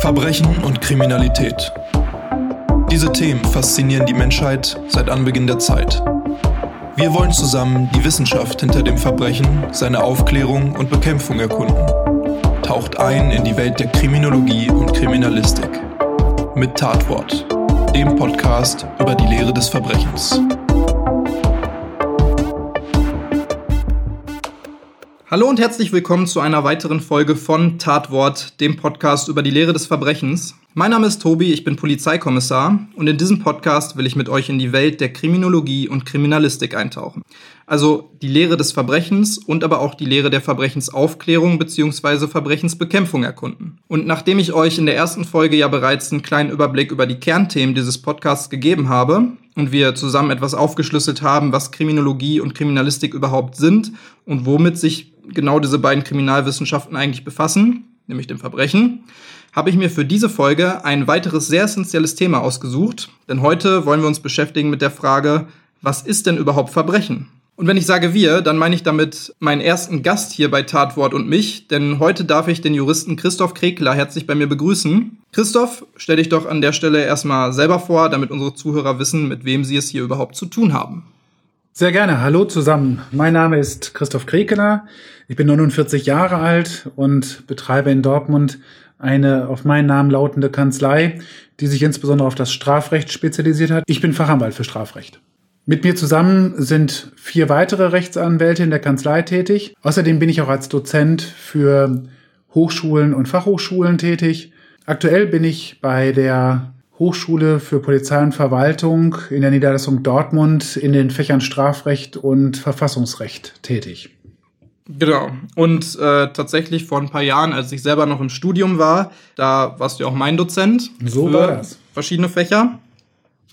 Verbrechen und Kriminalität. Diese Themen faszinieren die Menschheit seit Anbeginn der Zeit. Wir wollen zusammen die Wissenschaft hinter dem Verbrechen, seine Aufklärung und Bekämpfung erkunden. Taucht ein in die Welt der Kriminologie und Kriminalistik. Mit Tatwort, dem Podcast über die Lehre des Verbrechens. Hallo und herzlich willkommen zu einer weiteren Folge von Tatwort, dem Podcast über die Lehre des Verbrechens. Mein Name ist Tobi, ich bin Polizeikommissar und in diesem Podcast will ich mit euch in die Welt der Kriminologie und Kriminalistik eintauchen. Also die Lehre des Verbrechens und aber auch die Lehre der Verbrechensaufklärung bzw. Verbrechensbekämpfung erkunden. Und nachdem ich euch in der ersten Folge ja bereits einen kleinen Überblick über die Kernthemen dieses Podcasts gegeben habe und wir zusammen etwas aufgeschlüsselt haben, was Kriminologie und Kriminalistik überhaupt sind und womit sich genau diese beiden Kriminalwissenschaften eigentlich befassen, nämlich dem Verbrechen, habe ich mir für diese Folge ein weiteres sehr essentielles Thema ausgesucht. Denn heute wollen wir uns beschäftigen mit der Frage, was ist denn überhaupt Verbrechen? Und wenn ich sage wir, dann meine ich damit meinen ersten Gast hier bei Tatwort und mich, denn heute darf ich den Juristen Christoph Krekler herzlich bei mir begrüßen. Christoph, stell dich doch an der Stelle erstmal selber vor, damit unsere Zuhörer wissen, mit wem sie es hier überhaupt zu tun haben. Sehr gerne. Hallo zusammen. Mein Name ist Christoph Krekener. Ich bin 49 Jahre alt und betreibe in Dortmund eine auf meinen Namen lautende Kanzlei, die sich insbesondere auf das Strafrecht spezialisiert hat. Ich bin Fachanwalt für Strafrecht. Mit mir zusammen sind vier weitere Rechtsanwälte in der Kanzlei tätig. Außerdem bin ich auch als Dozent für Hochschulen und Fachhochschulen tätig. Aktuell bin ich bei der Hochschule für Polizei und Verwaltung in der Niederlassung Dortmund in den Fächern Strafrecht und Verfassungsrecht tätig. Genau. Und äh, tatsächlich vor ein paar Jahren, als ich selber noch im Studium war, da warst du auch mein Dozent. So war das. Verschiedene Fächer.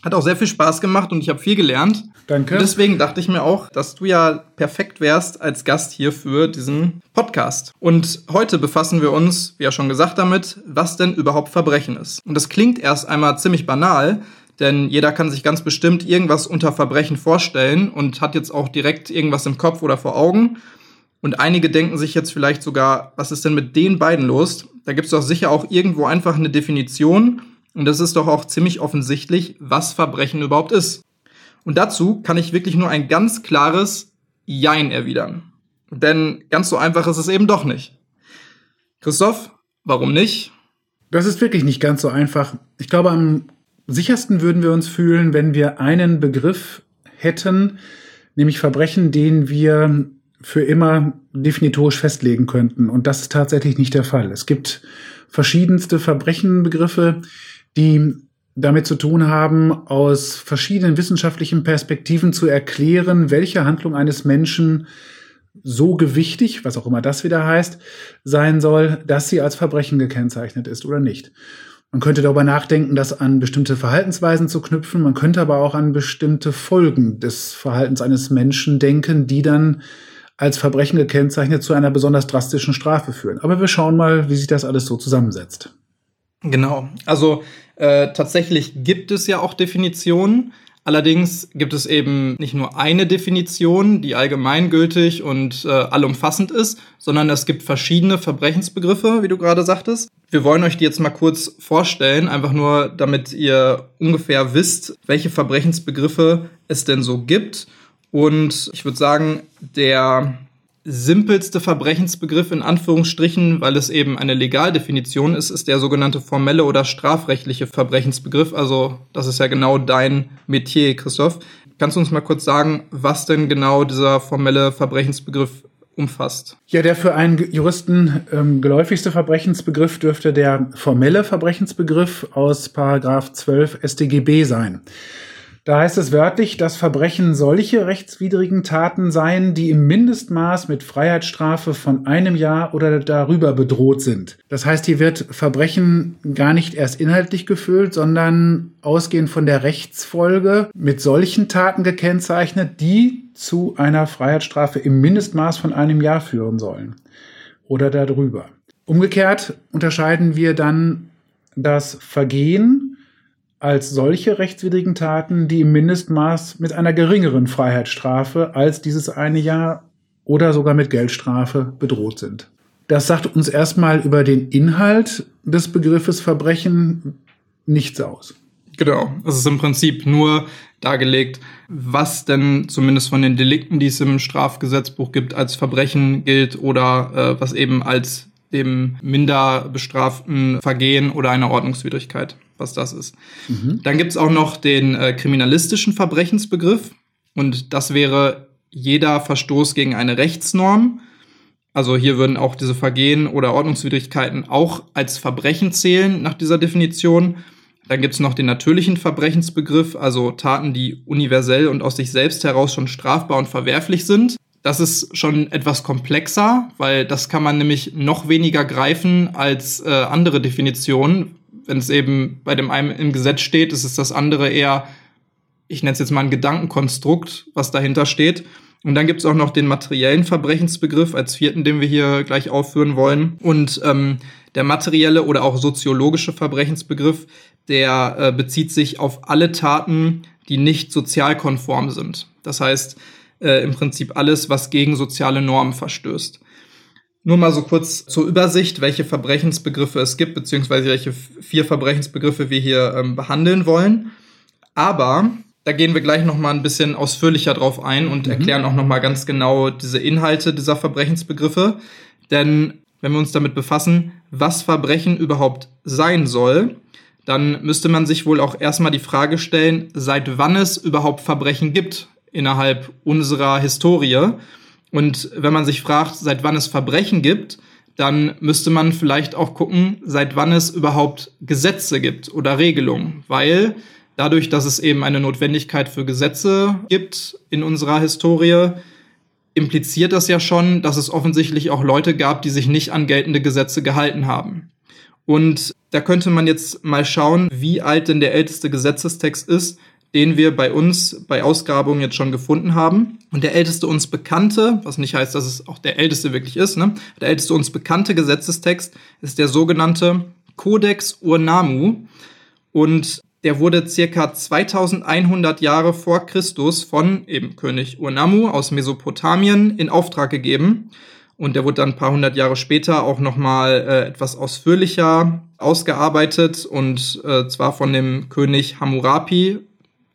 Hat auch sehr viel Spaß gemacht und ich habe viel gelernt. Danke. Und deswegen dachte ich mir auch, dass du ja perfekt wärst als Gast hier für diesen Podcast. Und heute befassen wir uns, wie ja schon gesagt, damit, was denn überhaupt Verbrechen ist. Und das klingt erst einmal ziemlich banal, denn jeder kann sich ganz bestimmt irgendwas unter Verbrechen vorstellen und hat jetzt auch direkt irgendwas im Kopf oder vor Augen. Und einige denken sich jetzt vielleicht sogar, was ist denn mit den beiden los? Da gibt es doch sicher auch irgendwo einfach eine Definition. Und das ist doch auch ziemlich offensichtlich, was Verbrechen überhaupt ist. Und dazu kann ich wirklich nur ein ganz klares Jein erwidern. Denn ganz so einfach ist es eben doch nicht. Christoph, warum nicht? Das ist wirklich nicht ganz so einfach. Ich glaube, am sichersten würden wir uns fühlen, wenn wir einen Begriff hätten, nämlich Verbrechen, den wir für immer definitorisch festlegen könnten. Und das ist tatsächlich nicht der Fall. Es gibt verschiedenste Verbrechenbegriffe, die damit zu tun haben, aus verschiedenen wissenschaftlichen Perspektiven zu erklären, welche Handlung eines Menschen so gewichtig, was auch immer das wieder heißt, sein soll, dass sie als Verbrechen gekennzeichnet ist oder nicht. Man könnte darüber nachdenken, das an bestimmte Verhaltensweisen zu knüpfen. Man könnte aber auch an bestimmte Folgen des Verhaltens eines Menschen denken, die dann als Verbrechen gekennzeichnet zu einer besonders drastischen Strafe führen. Aber wir schauen mal, wie sich das alles so zusammensetzt. Genau. Also äh, tatsächlich gibt es ja auch Definitionen. Allerdings gibt es eben nicht nur eine Definition, die allgemeingültig und äh, allumfassend ist, sondern es gibt verschiedene Verbrechensbegriffe, wie du gerade sagtest. Wir wollen euch die jetzt mal kurz vorstellen, einfach nur, damit ihr ungefähr wisst, welche Verbrechensbegriffe es denn so gibt. Und ich würde sagen, der simpelste Verbrechensbegriff in Anführungsstrichen, weil es eben eine Legaldefinition ist, ist der sogenannte formelle oder strafrechtliche Verbrechensbegriff. Also das ist ja genau dein Metier, Christoph. Kannst du uns mal kurz sagen, was denn genau dieser formelle Verbrechensbegriff umfasst? Ja, der für einen Juristen ähm, geläufigste Verbrechensbegriff dürfte der formelle Verbrechensbegriff aus Paragraph 12 StGB sein. Da heißt es wörtlich, dass Verbrechen solche rechtswidrigen Taten seien, die im Mindestmaß mit Freiheitsstrafe von einem Jahr oder darüber bedroht sind. Das heißt, hier wird Verbrechen gar nicht erst inhaltlich gefüllt, sondern ausgehend von der Rechtsfolge mit solchen Taten gekennzeichnet, die zu einer Freiheitsstrafe im Mindestmaß von einem Jahr führen sollen oder darüber. Umgekehrt unterscheiden wir dann das Vergehen als solche rechtswidrigen Taten, die im Mindestmaß mit einer geringeren Freiheitsstrafe als dieses eine Jahr oder sogar mit Geldstrafe bedroht sind. Das sagt uns erstmal über den Inhalt des Begriffes Verbrechen nichts aus. Genau. Es ist im Prinzip nur dargelegt, was denn zumindest von den Delikten, die es im Strafgesetzbuch gibt, als Verbrechen gilt oder äh, was eben als dem minder bestraften Vergehen oder einer Ordnungswidrigkeit, was das ist. Mhm. Dann gibt es auch noch den äh, kriminalistischen Verbrechensbegriff und das wäre jeder Verstoß gegen eine Rechtsnorm. Also hier würden auch diese Vergehen oder Ordnungswidrigkeiten auch als Verbrechen zählen nach dieser Definition. Dann gibt es noch den natürlichen Verbrechensbegriff, also Taten, die universell und aus sich selbst heraus schon strafbar und verwerflich sind. Das ist schon etwas komplexer, weil das kann man nämlich noch weniger greifen als äh, andere Definitionen. Wenn es eben bei dem einen im Gesetz steht, ist es das andere eher, ich nenne es jetzt mal ein Gedankenkonstrukt, was dahinter steht. Und dann gibt es auch noch den materiellen Verbrechensbegriff als vierten, den wir hier gleich aufführen wollen. Und ähm, der materielle oder auch soziologische Verbrechensbegriff, der äh, bezieht sich auf alle Taten, die nicht sozialkonform sind. Das heißt, äh, im Prinzip alles, was gegen soziale Normen verstößt. Nur mal so kurz zur Übersicht, welche Verbrechensbegriffe es gibt, beziehungsweise welche vier Verbrechensbegriffe wir hier ähm, behandeln wollen. Aber da gehen wir gleich noch mal ein bisschen ausführlicher drauf ein und mhm. erklären auch noch mal ganz genau diese Inhalte dieser Verbrechensbegriffe. Denn wenn wir uns damit befassen, was Verbrechen überhaupt sein soll, dann müsste man sich wohl auch erstmal die Frage stellen, seit wann es überhaupt Verbrechen gibt innerhalb unserer Historie. Und wenn man sich fragt, seit wann es Verbrechen gibt, dann müsste man vielleicht auch gucken, seit wann es überhaupt Gesetze gibt oder Regelungen, weil dadurch, dass es eben eine Notwendigkeit für Gesetze gibt in unserer Historie, impliziert das ja schon, dass es offensichtlich auch Leute gab, die sich nicht an geltende Gesetze gehalten haben. Und da könnte man jetzt mal schauen, wie alt denn der älteste Gesetzestext ist, den wir bei uns bei Ausgrabungen jetzt schon gefunden haben. Und der älteste uns bekannte, was nicht heißt, dass es auch der älteste wirklich ist, ne? der älteste uns bekannte Gesetzestext ist der sogenannte Codex Urnamu. Und der wurde circa 2100 Jahre vor Christus von eben König Urnamu aus Mesopotamien in Auftrag gegeben. Und der wurde dann ein paar hundert Jahre später auch nochmal äh, etwas ausführlicher ausgearbeitet und äh, zwar von dem König Hammurapi.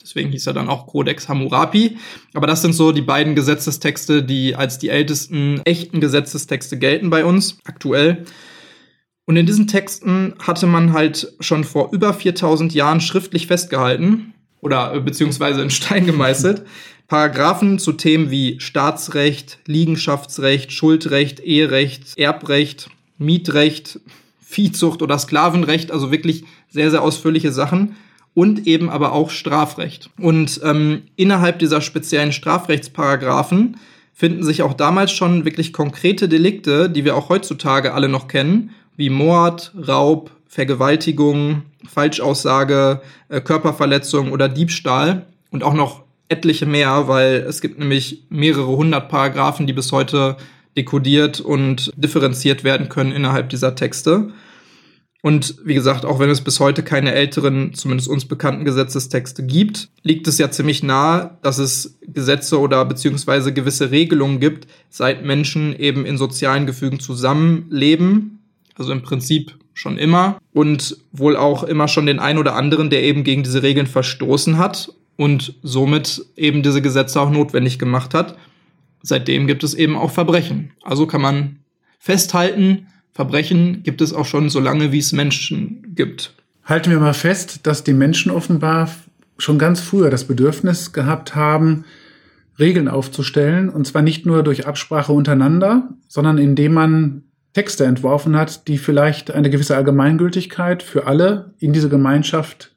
Deswegen hieß er dann auch Codex Hammurapi. Aber das sind so die beiden Gesetzestexte, die als die ältesten echten Gesetzestexte gelten bei uns aktuell. Und in diesen Texten hatte man halt schon vor über 4000 Jahren schriftlich festgehalten oder äh, beziehungsweise in Stein gemeißelt, Paragraphen zu Themen wie Staatsrecht, Liegenschaftsrecht, Schuldrecht, Eherecht, Erbrecht, Mietrecht, Viehzucht oder Sklavenrecht, also wirklich sehr, sehr ausführliche Sachen und eben aber auch Strafrecht. Und ähm, innerhalb dieser speziellen Strafrechtsparagraphen finden sich auch damals schon wirklich konkrete Delikte, die wir auch heutzutage alle noch kennen, wie Mord, Raub, Vergewaltigung, Falschaussage, äh, Körperverletzung oder Diebstahl und auch noch etliche mehr, weil es gibt nämlich mehrere hundert Paragraphen, die bis heute dekodiert und differenziert werden können innerhalb dieser Texte. Und wie gesagt, auch wenn es bis heute keine älteren, zumindest uns bekannten Gesetzestexte gibt, liegt es ja ziemlich nahe, dass es Gesetze oder beziehungsweise gewisse Regelungen gibt, seit Menschen eben in sozialen Gefügen zusammenleben. Also im Prinzip schon immer und wohl auch immer schon den ein oder anderen, der eben gegen diese Regeln verstoßen hat und somit eben diese Gesetze auch notwendig gemacht hat. Seitdem gibt es eben auch Verbrechen. Also kann man festhalten, Verbrechen gibt es auch schon so lange, wie es Menschen gibt. Halten wir mal fest, dass die Menschen offenbar schon ganz früher das Bedürfnis gehabt haben, Regeln aufzustellen, und zwar nicht nur durch Absprache untereinander, sondern indem man Texte entworfen hat, die vielleicht eine gewisse Allgemeingültigkeit für alle in diese Gemeinschaft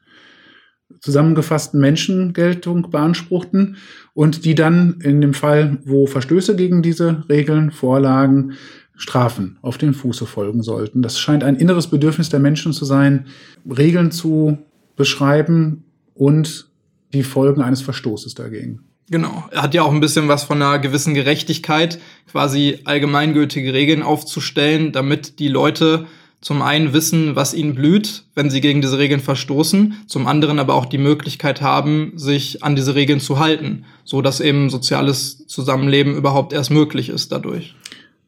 zusammengefassten Menschen Geltung beanspruchten und die dann in dem Fall, wo Verstöße gegen diese Regeln vorlagen, Strafen auf den Fuße folgen sollten. Das scheint ein inneres Bedürfnis der Menschen zu sein, Regeln zu beschreiben und die Folgen eines Verstoßes dagegen. Genau. Er hat ja auch ein bisschen was von einer gewissen Gerechtigkeit, quasi allgemeingültige Regeln aufzustellen, damit die Leute zum einen wissen, was ihnen blüht, wenn sie gegen diese Regeln verstoßen, zum anderen aber auch die Möglichkeit haben, sich an diese Regeln zu halten, so dass eben soziales Zusammenleben überhaupt erst möglich ist dadurch.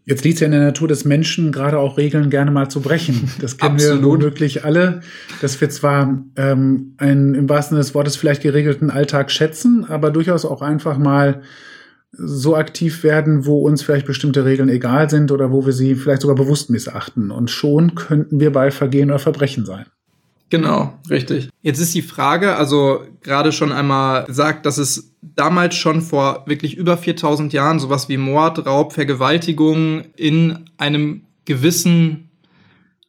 Jetzt liegt es ja in der Natur des Menschen, gerade auch Regeln gerne mal zu brechen. Das kennen wir womöglich alle, dass wir zwar ähm, einen im wahrsten Sinne des Wortes vielleicht geregelten Alltag schätzen, aber durchaus auch einfach mal so aktiv werden, wo uns vielleicht bestimmte Regeln egal sind oder wo wir sie vielleicht sogar bewusst missachten. Und schon könnten wir bei Vergehen oder Verbrechen sein. Genau, richtig. Jetzt ist die Frage, also gerade schon einmal gesagt, dass es damals schon vor wirklich über 4000 Jahren sowas wie Mord, Raub, Vergewaltigung in einem gewissen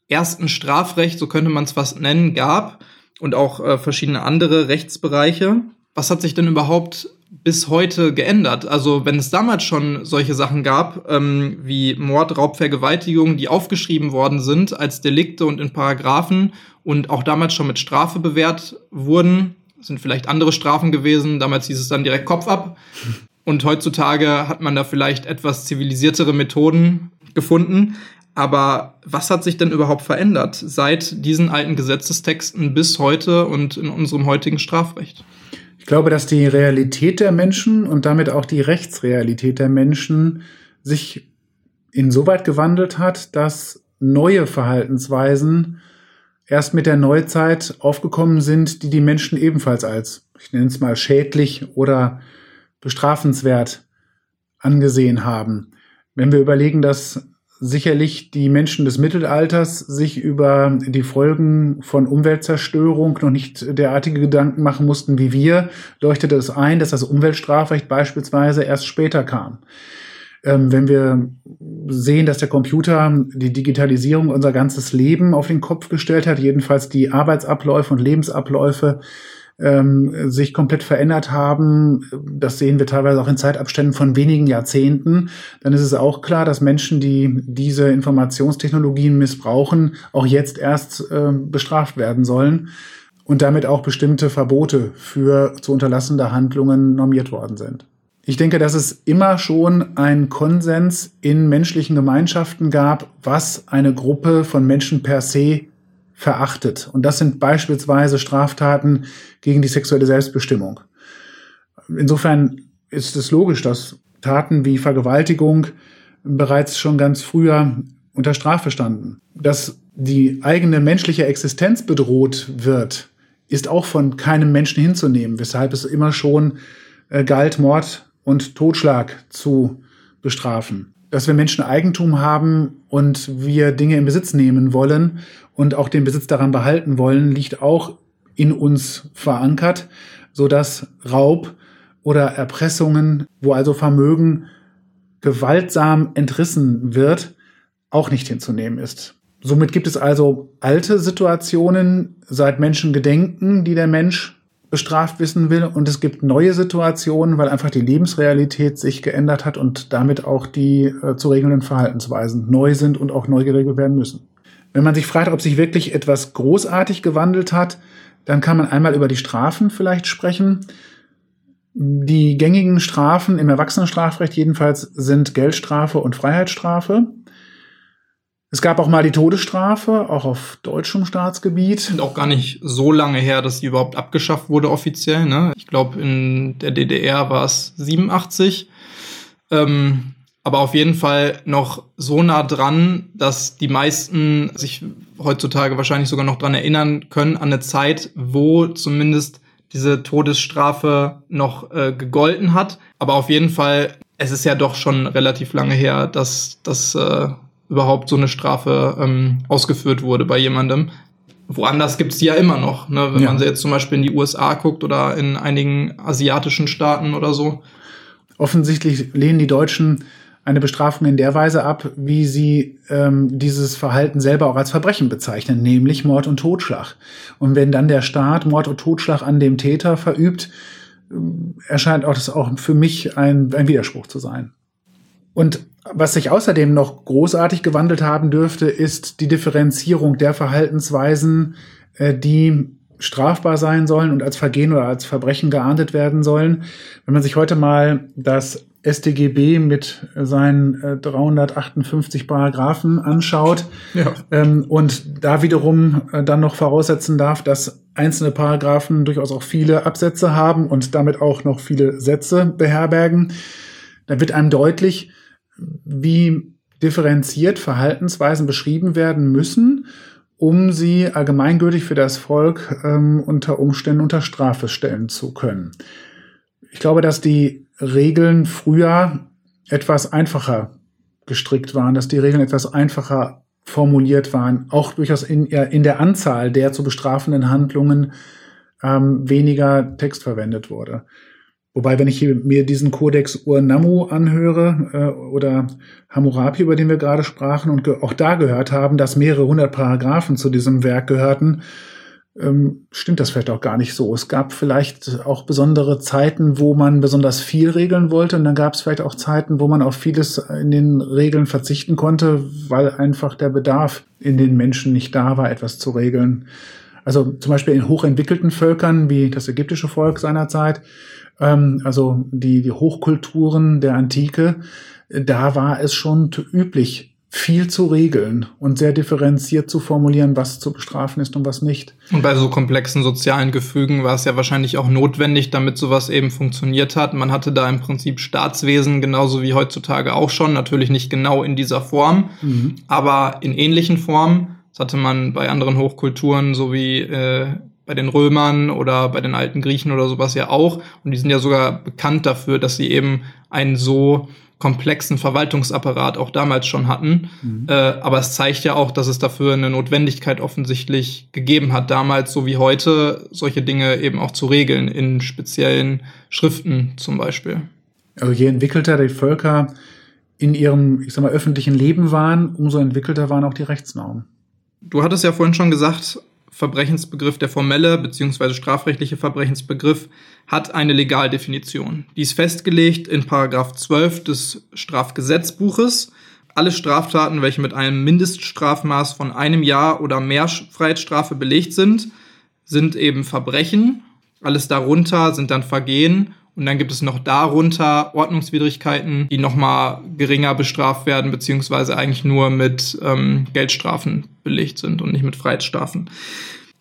ersten Strafrecht, so könnte man es fast nennen, gab und auch äh, verschiedene andere Rechtsbereiche. Was hat sich denn überhaupt bis heute geändert? Also wenn es damals schon solche Sachen gab, ähm, wie Mord, Raub, Vergewaltigung, die aufgeschrieben worden sind als Delikte und in Paragraphen und auch damals schon mit Strafe bewährt wurden, sind vielleicht andere Strafen gewesen. Damals hieß es dann direkt Kopf ab. Und heutzutage hat man da vielleicht etwas zivilisiertere Methoden gefunden. Aber was hat sich denn überhaupt verändert seit diesen alten Gesetzestexten bis heute und in unserem heutigen Strafrecht? Ich glaube, dass die Realität der Menschen und damit auch die Rechtsrealität der Menschen sich insoweit gewandelt hat, dass neue Verhaltensweisen erst mit der Neuzeit aufgekommen sind, die die Menschen ebenfalls als, ich nenne es mal, schädlich oder bestrafenswert angesehen haben. Wenn wir überlegen, dass sicherlich die Menschen des Mittelalters sich über die Folgen von Umweltzerstörung noch nicht derartige Gedanken machen mussten wie wir, leuchtete es ein, dass das Umweltstrafrecht beispielsweise erst später kam. Ähm, wenn wir sehen, dass der Computer die Digitalisierung unser ganzes Leben auf den Kopf gestellt hat, jedenfalls die Arbeitsabläufe und Lebensabläufe ähm, sich komplett verändert haben. Das sehen wir teilweise auch in Zeitabständen von wenigen Jahrzehnten. Dann ist es auch klar, dass Menschen, die diese Informationstechnologien missbrauchen, auch jetzt erst äh, bestraft werden sollen und damit auch bestimmte Verbote für zu unterlassende Handlungen normiert worden sind. Ich denke, dass es immer schon einen Konsens in menschlichen Gemeinschaften gab, was eine Gruppe von Menschen per se verachtet. Und das sind beispielsweise Straftaten gegen die sexuelle Selbstbestimmung. Insofern ist es logisch, dass Taten wie Vergewaltigung bereits schon ganz früher unter Strafe standen. Dass die eigene menschliche Existenz bedroht wird, ist auch von keinem Menschen hinzunehmen, weshalb es immer schon äh, galt, Mord und Totschlag zu bestrafen. Dass wir Menschen Eigentum haben und wir Dinge in Besitz nehmen wollen und auch den Besitz daran behalten wollen, liegt auch in uns verankert, so dass Raub oder Erpressungen, wo also Vermögen gewaltsam entrissen wird, auch nicht hinzunehmen ist. Somit gibt es also alte Situationen seit Menschen gedenken, die der Mensch bestraft wissen will. Und es gibt neue Situationen, weil einfach die Lebensrealität sich geändert hat und damit auch die äh, zu regelnden Verhaltensweisen neu sind und auch neu geregelt werden müssen. Wenn man sich fragt, ob sich wirklich etwas großartig gewandelt hat, dann kann man einmal über die Strafen vielleicht sprechen. Die gängigen Strafen im Erwachsenenstrafrecht jedenfalls sind Geldstrafe und Freiheitsstrafe. Es gab auch mal die Todesstrafe, auch auf deutschem Staatsgebiet. Und auch gar nicht so lange her, dass sie überhaupt abgeschafft wurde offiziell. Ne? Ich glaube, in der DDR war es 87. Ähm, aber auf jeden Fall noch so nah dran, dass die meisten sich heutzutage wahrscheinlich sogar noch dran erinnern können an eine Zeit, wo zumindest diese Todesstrafe noch äh, gegolten hat. Aber auf jeden Fall, es ist ja doch schon relativ lange her, dass das äh, überhaupt so eine Strafe ähm, ausgeführt wurde bei jemandem. Woanders gibt's die ja immer noch, ne? wenn ja. man jetzt zum Beispiel in die USA guckt oder in einigen asiatischen Staaten oder so. Offensichtlich lehnen die Deutschen eine Bestrafung in der Weise ab, wie sie ähm, dieses Verhalten selber auch als Verbrechen bezeichnen, nämlich Mord und Totschlag. Und wenn dann der Staat Mord und Totschlag an dem Täter verübt, äh, erscheint auch das auch für mich ein, ein Widerspruch zu sein. Und was sich außerdem noch großartig gewandelt haben dürfte, ist die Differenzierung der Verhaltensweisen, äh, die strafbar sein sollen und als Vergehen oder als Verbrechen geahndet werden sollen. Wenn man sich heute mal das StGB mit seinen 358 Paragraphen anschaut ja. ähm, und da wiederum äh, dann noch voraussetzen darf, dass einzelne Paragraphen durchaus auch viele Absätze haben und damit auch noch viele Sätze beherbergen, dann wird einem deutlich, wie differenziert Verhaltensweisen beschrieben werden müssen, um sie allgemeingültig für das Volk ähm, unter Umständen unter Strafe stellen zu können. Ich glaube, dass die Regeln früher etwas einfacher gestrickt waren, dass die Regeln etwas einfacher formuliert waren, auch durchaus in, in der Anzahl der zu bestrafenden Handlungen ähm, weniger Text verwendet wurde. Wobei, wenn ich mir diesen Kodex Urnamu anhöre äh, oder Hammurapi, über den wir gerade sprachen und auch da gehört haben, dass mehrere hundert Paragraphen zu diesem Werk gehörten, ähm, stimmt das vielleicht auch gar nicht so. Es gab vielleicht auch besondere Zeiten, wo man besonders viel regeln wollte und dann gab es vielleicht auch Zeiten, wo man auf vieles in den Regeln verzichten konnte, weil einfach der Bedarf in den Menschen nicht da war, etwas zu regeln. Also zum Beispiel in hochentwickelten Völkern wie das ägyptische Volk seinerzeit, ähm, also die, die Hochkulturen der Antike, da war es schon üblich, viel zu regeln und sehr differenziert zu formulieren, was zu bestrafen ist und was nicht. Und bei so komplexen sozialen Gefügen war es ja wahrscheinlich auch notwendig, damit sowas eben funktioniert hat. Man hatte da im Prinzip Staatswesen genauso wie heutzutage auch schon, natürlich nicht genau in dieser Form, mhm. aber in ähnlichen Formen. Das hatte man bei anderen Hochkulturen, so wie äh, bei den Römern oder bei den alten Griechen oder sowas ja auch. Und die sind ja sogar bekannt dafür, dass sie eben einen so komplexen Verwaltungsapparat auch damals schon hatten. Mhm. Äh, aber es zeigt ja auch, dass es dafür eine Notwendigkeit offensichtlich gegeben hat, damals so wie heute, solche Dinge eben auch zu regeln, in speziellen Schriften zum Beispiel. Also je entwickelter die Völker in ihrem, ich sag mal, öffentlichen Leben waren, umso entwickelter waren auch die Rechtsnormen. Du hattest ja vorhin schon gesagt, Verbrechensbegriff, der formelle bzw. strafrechtliche Verbrechensbegriff, hat eine Legaldefinition. Die ist festgelegt in Paragraph 12 des Strafgesetzbuches. Alle Straftaten, welche mit einem Mindeststrafmaß von einem Jahr oder mehr Freiheitsstrafe belegt sind, sind eben Verbrechen. Alles darunter sind dann Vergehen und dann gibt es noch darunter Ordnungswidrigkeiten, die nochmal geringer bestraft werden, beziehungsweise eigentlich nur mit ähm, Geldstrafen belegt sind und nicht mit Freiheitsstrafen.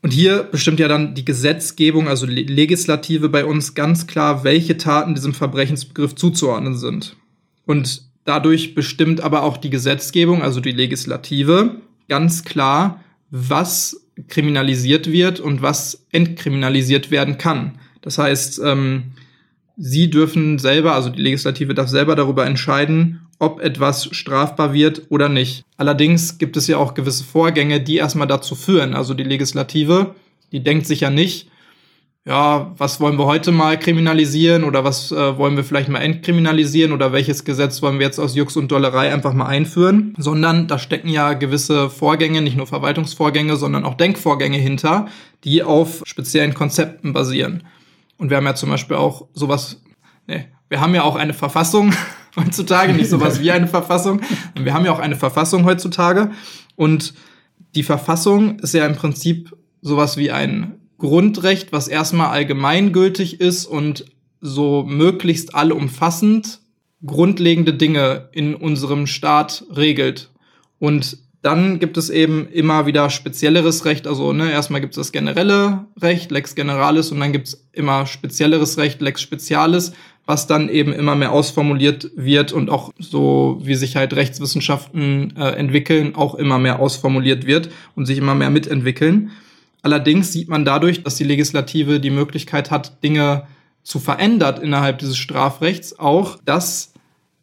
Und hier bestimmt ja dann die Gesetzgebung, also Legislative bei uns ganz klar, welche Taten diesem Verbrechensbegriff zuzuordnen sind. Und dadurch bestimmt aber auch die Gesetzgebung, also die Legislative, ganz klar, was kriminalisiert wird und was entkriminalisiert werden kann. Das heißt, ähm, Sie dürfen selber, also die Legislative darf selber darüber entscheiden, ob etwas strafbar wird oder nicht. Allerdings gibt es ja auch gewisse Vorgänge, die erstmal dazu führen. Also die Legislative, die denkt sich ja nicht, ja, was wollen wir heute mal kriminalisieren oder was äh, wollen wir vielleicht mal entkriminalisieren oder welches Gesetz wollen wir jetzt aus Jux und Dollerei einfach mal einführen, sondern da stecken ja gewisse Vorgänge, nicht nur Verwaltungsvorgänge, sondern auch Denkvorgänge hinter, die auf speziellen Konzepten basieren. Und wir haben ja zum Beispiel auch sowas, nee, wir haben ja auch eine Verfassung heutzutage, nicht sowas wie eine Verfassung. Wir haben ja auch eine Verfassung heutzutage. Und die Verfassung ist ja im Prinzip sowas wie ein Grundrecht, was erstmal allgemeingültig ist und so möglichst allumfassend grundlegende Dinge in unserem Staat regelt. Und dann gibt es eben immer wieder spezielleres Recht. Also ne, erstmal gibt es das generelle Recht, Lex Generalis, und dann gibt es immer spezielleres Recht, Lex Specialis, was dann eben immer mehr ausformuliert wird und auch so, wie sich halt Rechtswissenschaften äh, entwickeln, auch immer mehr ausformuliert wird und sich immer mehr mitentwickeln. Allerdings sieht man dadurch, dass die Legislative die Möglichkeit hat, Dinge zu verändern innerhalb dieses Strafrechts, auch, dass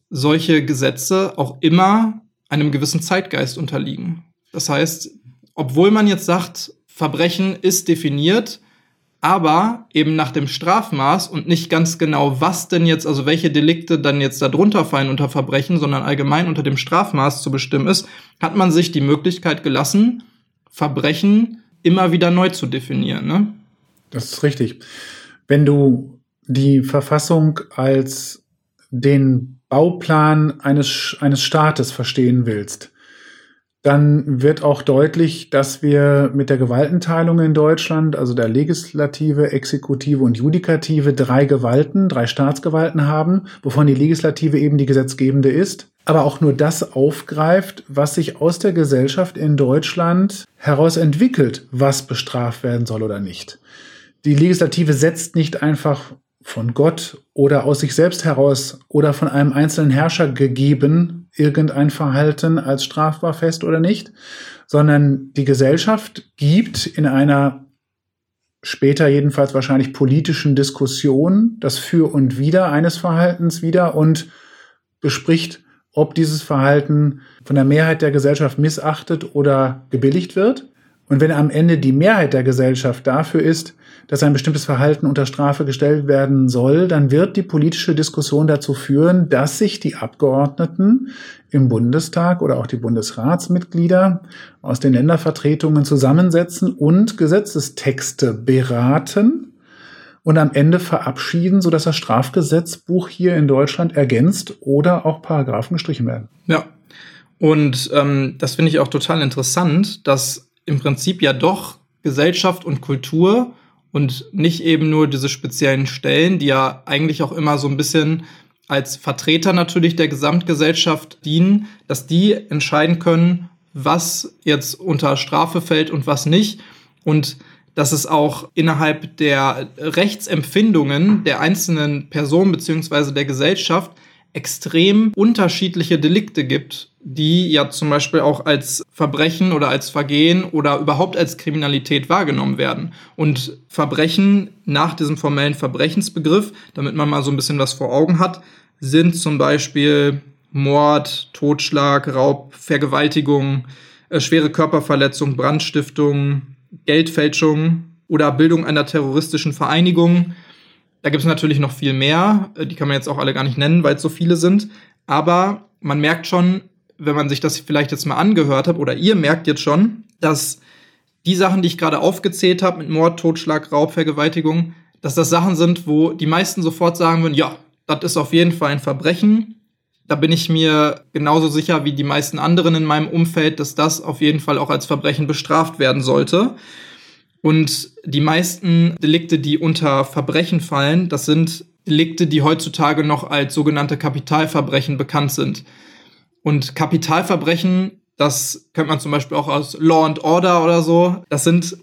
solche Gesetze auch immer einem gewissen Zeitgeist unterliegen. Das heißt, obwohl man jetzt sagt, Verbrechen ist definiert, aber eben nach dem Strafmaß und nicht ganz genau, was denn jetzt, also welche Delikte dann jetzt darunter fallen unter Verbrechen, sondern allgemein unter dem Strafmaß zu bestimmen ist, hat man sich die Möglichkeit gelassen, Verbrechen immer wieder neu zu definieren. Ne? Das ist richtig. Wenn du die Verfassung als den Bauplan eines, eines Staates verstehen willst, dann wird auch deutlich, dass wir mit der Gewaltenteilung in Deutschland, also der Legislative, Exekutive und Judikative, drei Gewalten, drei Staatsgewalten haben, wovon die Legislative eben die gesetzgebende ist, aber auch nur das aufgreift, was sich aus der Gesellschaft in Deutschland heraus entwickelt, was bestraft werden soll oder nicht. Die Legislative setzt nicht einfach von Gott oder aus sich selbst heraus oder von einem einzelnen Herrscher gegeben irgendein Verhalten als strafbar fest oder nicht, sondern die Gesellschaft gibt in einer später jedenfalls wahrscheinlich politischen Diskussion das Für und Wider eines Verhaltens wieder und bespricht, ob dieses Verhalten von der Mehrheit der Gesellschaft missachtet oder gebilligt wird. Und wenn am Ende die Mehrheit der Gesellschaft dafür ist, dass ein bestimmtes Verhalten unter Strafe gestellt werden soll, dann wird die politische Diskussion dazu führen, dass sich die Abgeordneten im Bundestag oder auch die Bundesratsmitglieder aus den Ländervertretungen zusammensetzen und Gesetzestexte beraten und am Ende verabschieden, sodass das Strafgesetzbuch hier in Deutschland ergänzt oder auch Paragraphen gestrichen werden. Ja. Und ähm, das finde ich auch total interessant, dass im Prinzip ja doch Gesellschaft und Kultur und nicht eben nur diese speziellen Stellen, die ja eigentlich auch immer so ein bisschen als Vertreter natürlich der Gesamtgesellschaft dienen, dass die entscheiden können, was jetzt unter Strafe fällt und was nicht. Und dass es auch innerhalb der Rechtsempfindungen der einzelnen Personen beziehungsweise der Gesellschaft extrem unterschiedliche Delikte gibt, die ja zum Beispiel auch als Verbrechen oder als Vergehen oder überhaupt als Kriminalität wahrgenommen werden. Und Verbrechen nach diesem formellen Verbrechensbegriff, damit man mal so ein bisschen was vor Augen hat, sind zum Beispiel Mord, Totschlag, Raub, Vergewaltigung, äh, schwere Körperverletzung, Brandstiftung, Geldfälschung oder Bildung einer terroristischen Vereinigung, da gibt es natürlich noch viel mehr. Äh, die kann man jetzt auch alle gar nicht nennen, weil es so viele sind. Aber man merkt schon, wenn man sich das vielleicht jetzt mal angehört hat, oder ihr merkt jetzt schon, dass die Sachen, die ich gerade aufgezählt habe, mit Mord, Totschlag, Raub, Vergewaltigung, dass das Sachen sind, wo die meisten sofort sagen würden, ja, das ist auf jeden Fall ein Verbrechen. Da bin ich mir genauso sicher wie die meisten anderen in meinem Umfeld, dass das auf jeden Fall auch als Verbrechen bestraft werden sollte. Und die meisten Delikte, die unter Verbrechen fallen, das sind Delikte, die heutzutage noch als sogenannte Kapitalverbrechen bekannt sind. Und Kapitalverbrechen, das kennt man zum Beispiel auch aus Law and Order oder so, das sind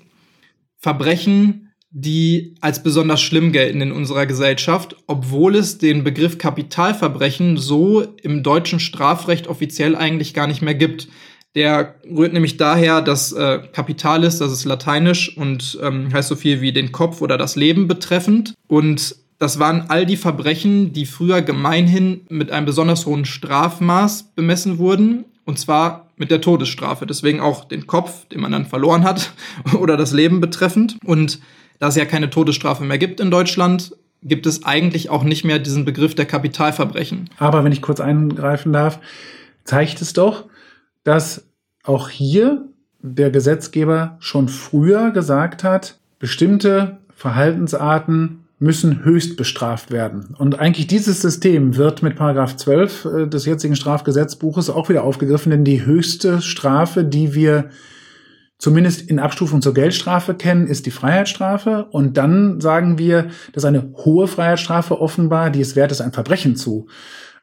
Verbrechen, die als besonders schlimm gelten in unserer Gesellschaft, obwohl es den Begriff Kapitalverbrechen so im deutschen Strafrecht offiziell eigentlich gar nicht mehr gibt. Der rührt nämlich daher, dass äh, Kapitalis, das ist lateinisch und ähm, heißt so viel wie den Kopf oder das Leben betreffend. Und das waren all die Verbrechen, die früher gemeinhin mit einem besonders hohen Strafmaß bemessen wurden. Und zwar mit der Todesstrafe. Deswegen auch den Kopf, den man dann verloren hat, oder das Leben betreffend. Und da es ja keine Todesstrafe mehr gibt in Deutschland, gibt es eigentlich auch nicht mehr diesen Begriff der Kapitalverbrechen. Aber wenn ich kurz eingreifen darf, zeigt es doch, dass auch hier der Gesetzgeber schon früher gesagt hat, bestimmte Verhaltensarten müssen höchst bestraft werden. Und eigentlich dieses System wird mit Paragraph 12 äh, des jetzigen Strafgesetzbuches auch wieder aufgegriffen, denn die höchste Strafe, die wir zumindest in Abstufung zur Geldstrafe kennen, ist die Freiheitsstrafe. Und dann sagen wir, dass eine hohe Freiheitsstrafe offenbar, die es wert ist, ein Verbrechen zu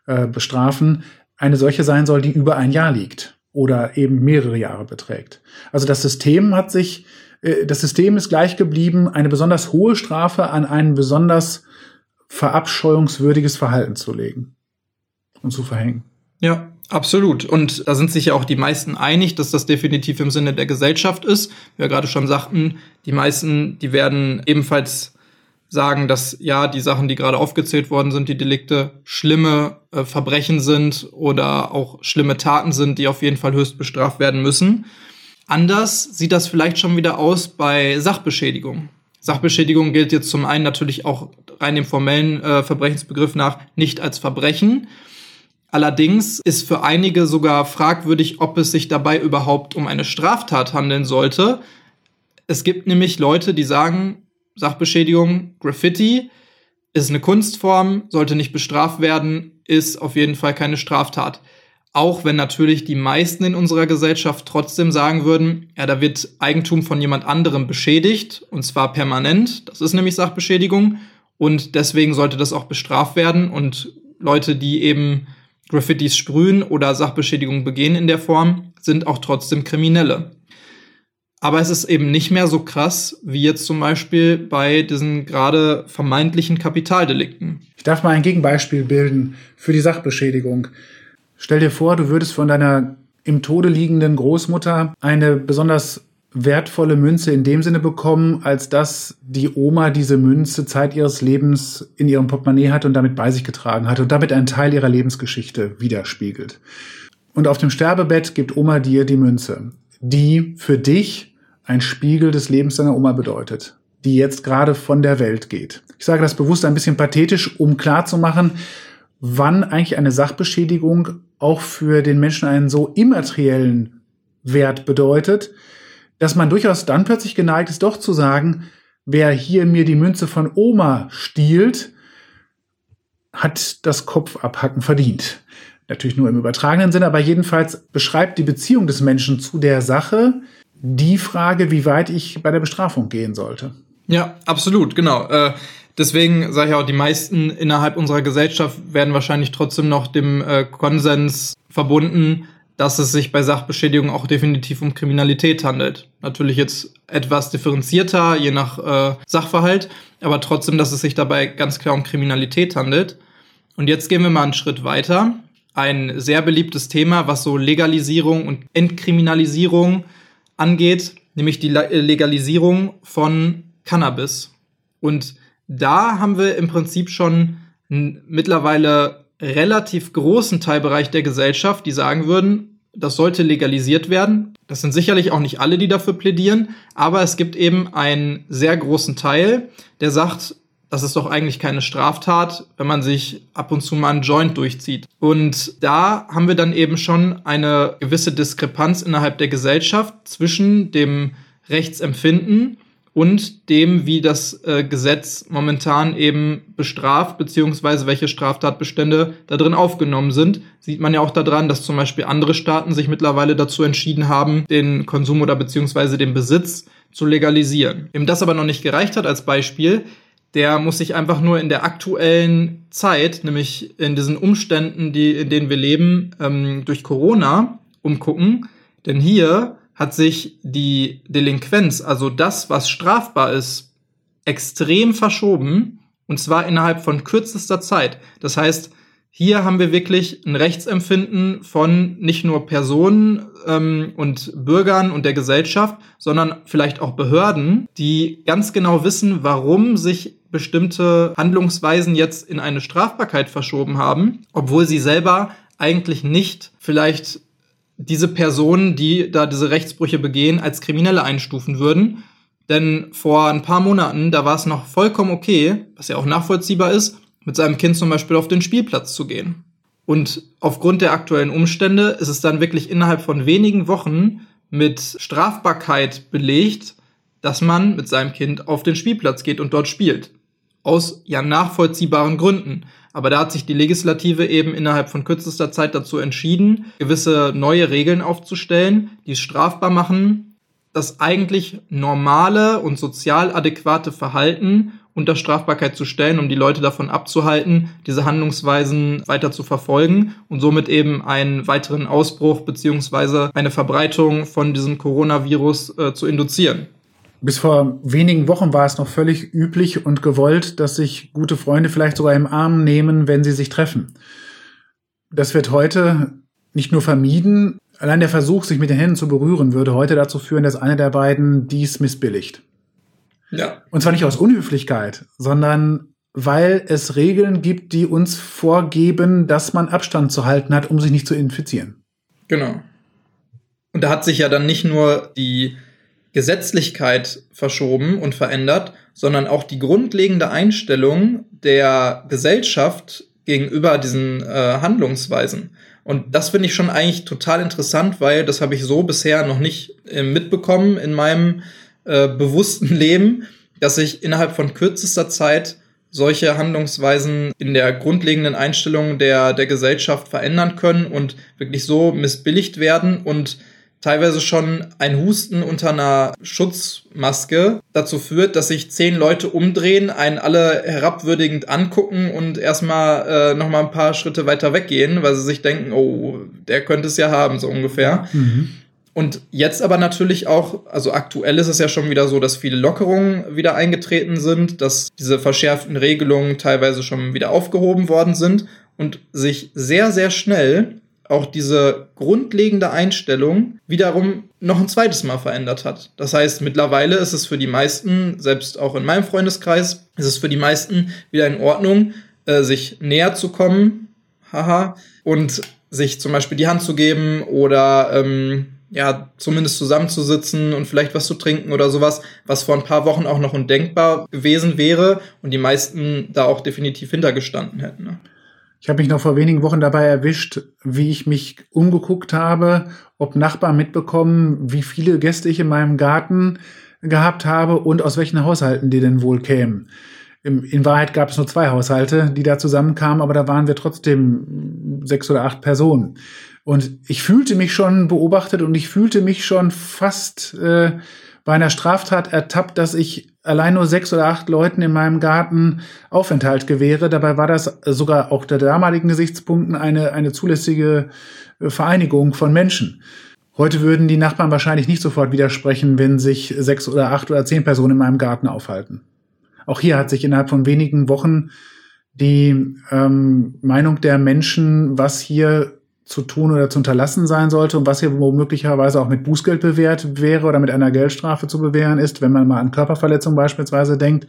äh, bestrafen, eine solche sein soll, die über ein Jahr liegt oder eben mehrere Jahre beträgt. Also das System hat sich, äh, das System ist gleich geblieben, eine besonders hohe Strafe an ein besonders verabscheuungswürdiges Verhalten zu legen und zu verhängen. Ja, absolut. Und da sind sich ja auch die meisten einig, dass das definitiv im Sinne der Gesellschaft ist. Wir gerade schon sagten, die meisten, die werden ebenfalls sagen, dass ja die Sachen, die gerade aufgezählt worden sind, die Delikte, schlimme äh, Verbrechen sind oder auch schlimme Taten sind, die auf jeden Fall höchst bestraft werden müssen. Anders sieht das vielleicht schon wieder aus bei Sachbeschädigung. Sachbeschädigung gilt jetzt zum einen natürlich auch rein dem formellen äh, Verbrechensbegriff nach nicht als Verbrechen. Allerdings ist für einige sogar fragwürdig, ob es sich dabei überhaupt um eine Straftat handeln sollte. Es gibt nämlich Leute, die sagen, Sachbeschädigung, Graffiti ist eine Kunstform, sollte nicht bestraft werden, ist auf jeden Fall keine Straftat. Auch wenn natürlich die meisten in unserer Gesellschaft trotzdem sagen würden, ja, da wird Eigentum von jemand anderem beschädigt, und zwar permanent, das ist nämlich Sachbeschädigung, und deswegen sollte das auch bestraft werden und Leute, die eben Graffitis sprühen oder Sachbeschädigung begehen in der Form, sind auch trotzdem Kriminelle. Aber es ist eben nicht mehr so krass wie jetzt zum Beispiel bei diesen gerade vermeintlichen Kapitaldelikten. Ich darf mal ein Gegenbeispiel bilden für die Sachbeschädigung. Stell dir vor, du würdest von deiner im Tode liegenden Großmutter eine besonders wertvolle Münze in dem Sinne bekommen, als dass die Oma diese Münze Zeit ihres Lebens in ihrem Portemonnaie hat und damit bei sich getragen hat und damit einen Teil ihrer Lebensgeschichte widerspiegelt. Und auf dem Sterbebett gibt Oma dir die Münze, die für dich ein Spiegel des Lebens deiner Oma bedeutet, die jetzt gerade von der Welt geht. Ich sage das bewusst ein bisschen pathetisch, um klarzumachen, wann eigentlich eine Sachbeschädigung auch für den Menschen einen so immateriellen Wert bedeutet, dass man durchaus dann plötzlich geneigt ist, doch zu sagen, wer hier mir die Münze von Oma stiehlt, hat das Kopfabhacken verdient. Natürlich nur im übertragenen Sinne, aber jedenfalls beschreibt die Beziehung des Menschen zu der Sache die Frage, wie weit ich bei der Bestrafung gehen sollte. Ja, absolut, genau. Äh, deswegen sage ich auch, die meisten innerhalb unserer Gesellschaft werden wahrscheinlich trotzdem noch dem äh, Konsens verbunden, dass es sich bei Sachbeschädigung auch definitiv um Kriminalität handelt. Natürlich jetzt etwas differenzierter, je nach äh, Sachverhalt, aber trotzdem, dass es sich dabei ganz klar um Kriminalität handelt. Und jetzt gehen wir mal einen Schritt weiter. Ein sehr beliebtes Thema, was so Legalisierung und Entkriminalisierung angeht, nämlich die Legalisierung von Cannabis. Und da haben wir im Prinzip schon mittlerweile relativ großen Teilbereich der Gesellschaft, die sagen würden, das sollte legalisiert werden. Das sind sicherlich auch nicht alle, die dafür plädieren, aber es gibt eben einen sehr großen Teil, der sagt, das ist doch eigentlich keine Straftat, wenn man sich ab und zu mal einen Joint durchzieht. Und da haben wir dann eben schon eine gewisse Diskrepanz innerhalb der Gesellschaft zwischen dem Rechtsempfinden und dem, wie das äh, Gesetz momentan eben bestraft, beziehungsweise welche Straftatbestände da drin aufgenommen sind. Sieht man ja auch daran, dass zum Beispiel andere Staaten sich mittlerweile dazu entschieden haben, den Konsum oder beziehungsweise den Besitz zu legalisieren. Wem das aber noch nicht gereicht hat als Beispiel, der muss sich einfach nur in der aktuellen Zeit, nämlich in diesen Umständen, die, in denen wir leben, ähm, durch Corona umgucken. Denn hier hat sich die Delinquenz, also das, was strafbar ist, extrem verschoben und zwar innerhalb von kürzester Zeit. Das heißt, hier haben wir wirklich ein Rechtsempfinden von nicht nur Personen ähm, und Bürgern und der Gesellschaft, sondern vielleicht auch Behörden, die ganz genau wissen, warum sich bestimmte Handlungsweisen jetzt in eine Strafbarkeit verschoben haben, obwohl sie selber eigentlich nicht vielleicht diese Personen, die da diese Rechtsbrüche begehen, als Kriminelle einstufen würden. Denn vor ein paar Monaten, da war es noch vollkommen okay, was ja auch nachvollziehbar ist, mit seinem Kind zum Beispiel auf den Spielplatz zu gehen. Und aufgrund der aktuellen Umstände ist es dann wirklich innerhalb von wenigen Wochen mit Strafbarkeit belegt, dass man mit seinem Kind auf den Spielplatz geht und dort spielt. Aus ja nachvollziehbaren Gründen. Aber da hat sich die Legislative eben innerhalb von kürzester Zeit dazu entschieden, gewisse neue Regeln aufzustellen, die es strafbar machen, das eigentlich normale und sozial adäquate Verhalten unter Strafbarkeit zu stellen, um die Leute davon abzuhalten, diese Handlungsweisen weiter zu verfolgen und somit eben einen weiteren Ausbruch beziehungsweise eine Verbreitung von diesem Coronavirus äh, zu induzieren. Bis vor wenigen Wochen war es noch völlig üblich und gewollt, dass sich gute Freunde vielleicht sogar im Arm nehmen, wenn sie sich treffen. Das wird heute nicht nur vermieden, allein der Versuch, sich mit den Händen zu berühren, würde heute dazu führen, dass einer der beiden dies missbilligt. Ja. Und zwar nicht aus Unhöflichkeit, sondern weil es Regeln gibt, die uns vorgeben, dass man Abstand zu halten hat, um sich nicht zu infizieren. Genau. Und da hat sich ja dann nicht nur die Gesetzlichkeit verschoben und verändert, sondern auch die grundlegende Einstellung der Gesellschaft gegenüber diesen äh, Handlungsweisen. Und das finde ich schon eigentlich total interessant, weil das habe ich so bisher noch nicht äh, mitbekommen in meinem äh, bewussten Leben, dass sich innerhalb von kürzester Zeit solche Handlungsweisen in der grundlegenden Einstellung der, der Gesellschaft verändern können und wirklich so missbilligt werden und teilweise schon ein Husten unter einer Schutzmaske dazu führt, dass sich zehn Leute umdrehen, einen alle herabwürdigend angucken und erstmal äh, noch mal ein paar Schritte weiter weggehen, weil sie sich denken, oh, der könnte es ja haben, so ungefähr. Mhm. Und jetzt aber natürlich auch, also aktuell ist es ja schon wieder so, dass viele Lockerungen wieder eingetreten sind, dass diese verschärften Regelungen teilweise schon wieder aufgehoben worden sind und sich sehr, sehr schnell auch diese grundlegende Einstellung wiederum noch ein zweites Mal verändert hat. Das heißt, mittlerweile ist es für die meisten, selbst auch in meinem Freundeskreis, ist es für die meisten wieder in Ordnung, äh, sich näher zu kommen, haha, und sich zum Beispiel die Hand zu geben oder ähm, ja, zumindest zusammenzusitzen und vielleicht was zu trinken oder sowas, was vor ein paar Wochen auch noch undenkbar gewesen wäre und die meisten da auch definitiv hintergestanden hätten. Ne? Ich habe mich noch vor wenigen Wochen dabei erwischt, wie ich mich umgeguckt habe, ob Nachbarn mitbekommen, wie viele Gäste ich in meinem Garten gehabt habe und aus welchen Haushalten die denn wohl kämen. In Wahrheit gab es nur zwei Haushalte, die da zusammenkamen, aber da waren wir trotzdem sechs oder acht Personen. Und ich fühlte mich schon beobachtet und ich fühlte mich schon fast äh, bei einer Straftat ertappt, dass ich allein nur sechs oder acht Leuten in meinem Garten Aufenthalt gewähre. Dabei war das sogar auch der damaligen Gesichtspunkten eine, eine zulässige äh, Vereinigung von Menschen. Heute würden die Nachbarn wahrscheinlich nicht sofort widersprechen, wenn sich sechs oder acht oder zehn Personen in meinem Garten aufhalten. Auch hier hat sich innerhalb von wenigen Wochen die ähm, Meinung der Menschen, was hier zu tun oder zu unterlassen sein sollte und was hier womöglicherweise auch mit Bußgeld bewährt wäre oder mit einer Geldstrafe zu bewähren ist, wenn man mal an Körperverletzung beispielsweise denkt,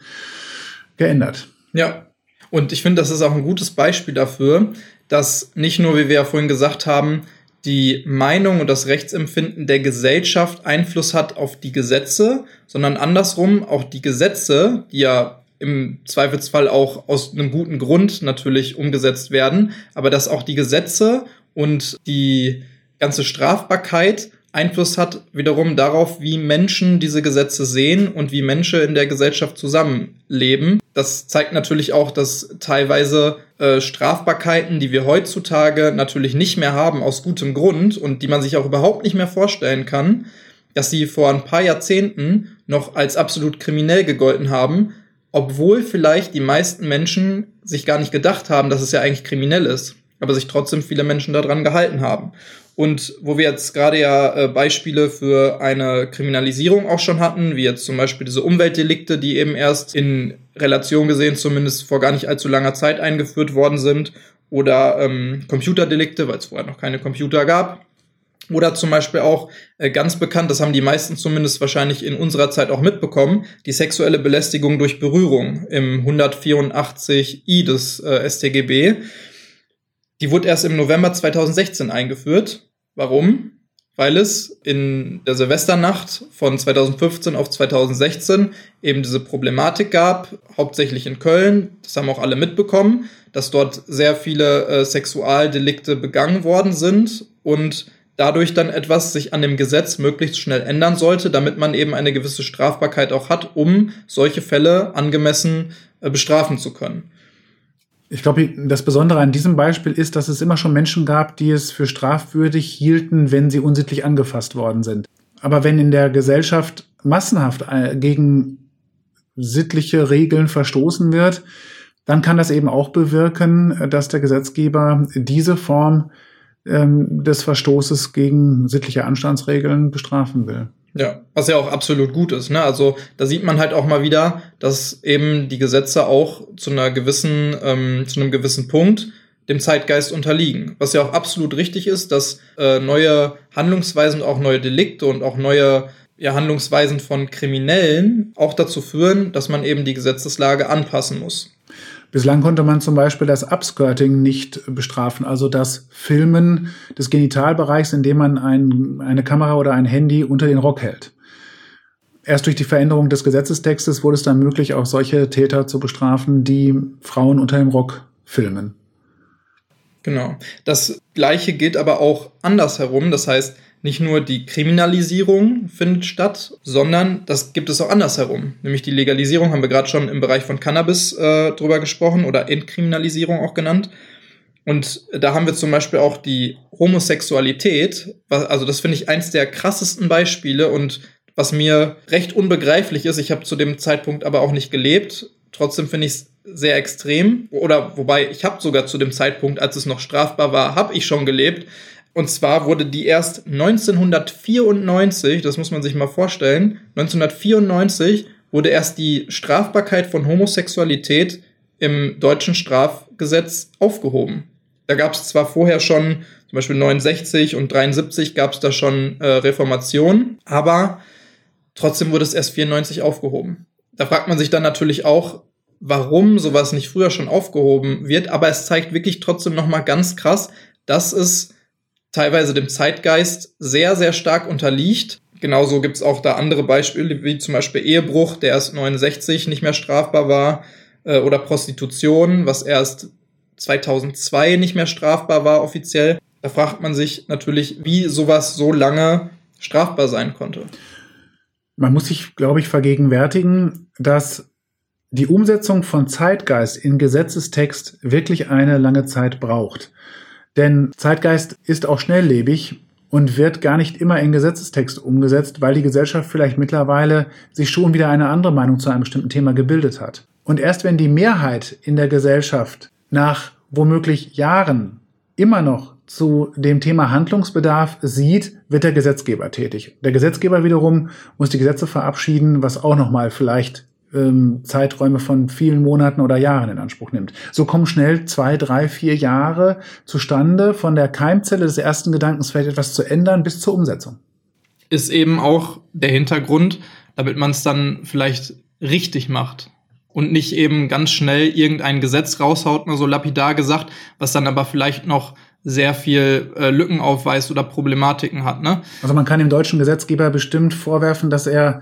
geändert. Ja, und ich finde, das ist auch ein gutes Beispiel dafür, dass nicht nur, wie wir ja vorhin gesagt haben, die Meinung und das Rechtsempfinden der Gesellschaft Einfluss hat auf die Gesetze, sondern andersrum auch die Gesetze, die ja im Zweifelsfall auch aus einem guten Grund natürlich umgesetzt werden, aber dass auch die Gesetze und die ganze Strafbarkeit Einfluss hat wiederum darauf, wie Menschen diese Gesetze sehen und wie Menschen in der Gesellschaft zusammenleben. Das zeigt natürlich auch, dass teilweise äh, Strafbarkeiten, die wir heutzutage natürlich nicht mehr haben aus gutem Grund und die man sich auch überhaupt nicht mehr vorstellen kann, dass sie vor ein paar Jahrzehnten noch als absolut kriminell gegolten haben, obwohl vielleicht die meisten Menschen sich gar nicht gedacht haben, dass es ja eigentlich kriminell ist aber sich trotzdem viele Menschen daran gehalten haben. Und wo wir jetzt gerade ja äh, Beispiele für eine Kriminalisierung auch schon hatten, wie jetzt zum Beispiel diese Umweltdelikte, die eben erst in Relation gesehen zumindest vor gar nicht allzu langer Zeit eingeführt worden sind, oder ähm, Computerdelikte, weil es vorher noch keine Computer gab. Oder zum Beispiel auch äh, ganz bekannt, das haben die meisten zumindest wahrscheinlich in unserer Zeit auch mitbekommen, die sexuelle Belästigung durch Berührung im 184i des äh, StGB. Die wurde erst im November 2016 eingeführt. Warum? Weil es in der Silvesternacht von 2015 auf 2016 eben diese Problematik gab, hauptsächlich in Köln, das haben auch alle mitbekommen, dass dort sehr viele äh, Sexualdelikte begangen worden sind und dadurch dann etwas sich an dem Gesetz möglichst schnell ändern sollte, damit man eben eine gewisse Strafbarkeit auch hat, um solche Fälle angemessen äh, bestrafen zu können. Ich glaube, das Besondere an diesem Beispiel ist, dass es immer schon Menschen gab, die es für strafwürdig hielten, wenn sie unsittlich angefasst worden sind. Aber wenn in der Gesellschaft massenhaft äh, gegen sittliche Regeln verstoßen wird, dann kann das eben auch bewirken, dass der Gesetzgeber diese Form ähm, des Verstoßes gegen sittliche Anstandsregeln bestrafen will. Ja, was ja auch absolut gut ist. Ne? Also da sieht man halt auch mal wieder, dass eben die Gesetze auch zu einer gewissen, ähm, zu einem gewissen Punkt dem Zeitgeist unterliegen. Was ja auch absolut richtig ist, dass äh, neue Handlungsweisen, auch neue Delikte und auch neue ja, Handlungsweisen von Kriminellen auch dazu führen, dass man eben die Gesetzeslage anpassen muss. Bislang konnte man zum Beispiel das Upskirting nicht bestrafen, also das Filmen des Genitalbereichs, indem man ein, eine Kamera oder ein Handy unter den Rock hält. Erst durch die Veränderung des Gesetzestextes wurde es dann möglich, auch solche Täter zu bestrafen, die Frauen unter dem Rock filmen. Genau. Das Gleiche gilt aber auch andersherum. Das heißt, nicht nur die Kriminalisierung findet statt, sondern das gibt es auch andersherum. Nämlich die Legalisierung haben wir gerade schon im Bereich von Cannabis äh, drüber gesprochen oder Entkriminalisierung auch genannt. Und da haben wir zum Beispiel auch die Homosexualität. Also das finde ich eins der krassesten Beispiele und was mir recht unbegreiflich ist. Ich habe zu dem Zeitpunkt aber auch nicht gelebt. Trotzdem finde ich es sehr extrem. Oder wobei ich habe sogar zu dem Zeitpunkt, als es noch strafbar war, habe ich schon gelebt. Und zwar wurde die erst 1994, das muss man sich mal vorstellen, 1994 wurde erst die Strafbarkeit von Homosexualität im deutschen Strafgesetz aufgehoben. Da gab es zwar vorher schon, zum Beispiel 69 und 73 gab es da schon äh, Reformationen, aber trotzdem wurde es erst 94 aufgehoben. Da fragt man sich dann natürlich auch, warum sowas nicht früher schon aufgehoben wird, aber es zeigt wirklich trotzdem noch mal ganz krass, dass es teilweise dem Zeitgeist sehr, sehr stark unterliegt. Genauso gibt es auch da andere Beispiele, wie zum Beispiel Ehebruch, der erst 69 nicht mehr strafbar war, äh, oder Prostitution, was erst 2002 nicht mehr strafbar war offiziell. Da fragt man sich natürlich, wie sowas so lange strafbar sein konnte. Man muss sich, glaube ich, vergegenwärtigen, dass die Umsetzung von Zeitgeist in Gesetzestext wirklich eine lange Zeit braucht. Denn Zeitgeist ist auch schnelllebig und wird gar nicht immer in Gesetzestext umgesetzt, weil die Gesellschaft vielleicht mittlerweile sich schon wieder eine andere Meinung zu einem bestimmten Thema gebildet hat. Und erst wenn die Mehrheit in der Gesellschaft nach womöglich Jahren immer noch zu dem Thema Handlungsbedarf sieht, wird der Gesetzgeber tätig. Der Gesetzgeber wiederum muss die Gesetze verabschieden, was auch nochmal vielleicht ähm, Zeiträume von vielen Monaten oder Jahren in Anspruch nimmt. So kommen schnell zwei, drei, vier Jahre zustande, von der Keimzelle des ersten Gedankens vielleicht etwas zu ändern bis zur Umsetzung. Ist eben auch der Hintergrund, damit man es dann vielleicht richtig macht und nicht eben ganz schnell irgendein Gesetz raushaut, nur so lapidar gesagt, was dann aber vielleicht noch sehr viel äh, Lücken aufweist oder Problematiken hat. Ne? Also man kann dem deutschen Gesetzgeber bestimmt vorwerfen, dass er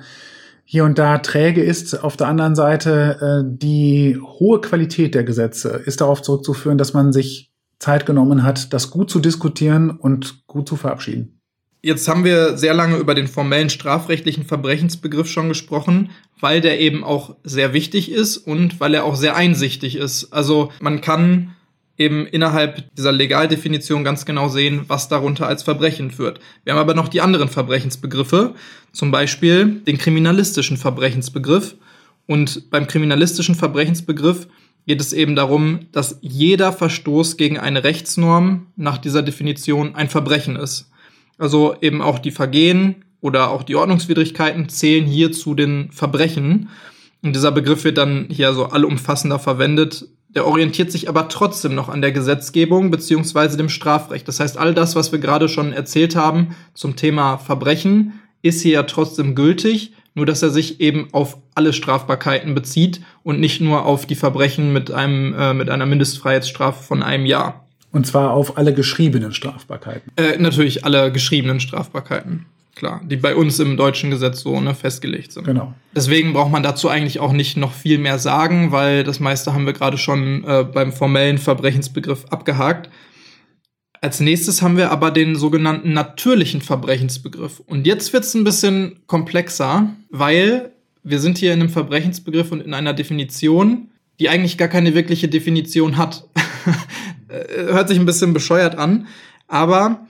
hier und da träge ist. Auf der anderen Seite äh, die hohe Qualität der Gesetze ist darauf zurückzuführen, dass man sich Zeit genommen hat, das gut zu diskutieren und gut zu verabschieden. Jetzt haben wir sehr lange über den formellen strafrechtlichen Verbrechensbegriff schon gesprochen, weil der eben auch sehr wichtig ist und weil er auch sehr einsichtig ist. Also man kann eben innerhalb dieser Legaldefinition ganz genau sehen, was darunter als Verbrechen führt. Wir haben aber noch die anderen Verbrechensbegriffe, zum Beispiel den kriminalistischen Verbrechensbegriff. Und beim kriminalistischen Verbrechensbegriff geht es eben darum, dass jeder Verstoß gegen eine Rechtsnorm nach dieser Definition ein Verbrechen ist. Also eben auch die Vergehen oder auch die Ordnungswidrigkeiten zählen hier zu den Verbrechen. Und dieser Begriff wird dann hier so allumfassender verwendet. Der orientiert sich aber trotzdem noch an der Gesetzgebung beziehungsweise dem Strafrecht. Das heißt, all das, was wir gerade schon erzählt haben zum Thema Verbrechen, ist hier ja trotzdem gültig, nur dass er sich eben auf alle Strafbarkeiten bezieht und nicht nur auf die Verbrechen mit einem äh, mit einer Mindestfreiheitsstrafe von einem Jahr. Und zwar auf alle geschriebenen Strafbarkeiten. Äh, natürlich alle geschriebenen Strafbarkeiten. Klar, die bei uns im deutschen Gesetz so ne, festgelegt sind. Genau. Deswegen braucht man dazu eigentlich auch nicht noch viel mehr sagen, weil das meiste haben wir gerade schon äh, beim formellen Verbrechensbegriff abgehakt. Als nächstes haben wir aber den sogenannten natürlichen Verbrechensbegriff. Und jetzt wird es ein bisschen komplexer, weil wir sind hier in einem Verbrechensbegriff und in einer Definition, die eigentlich gar keine wirkliche Definition hat. Hört sich ein bisschen bescheuert an, aber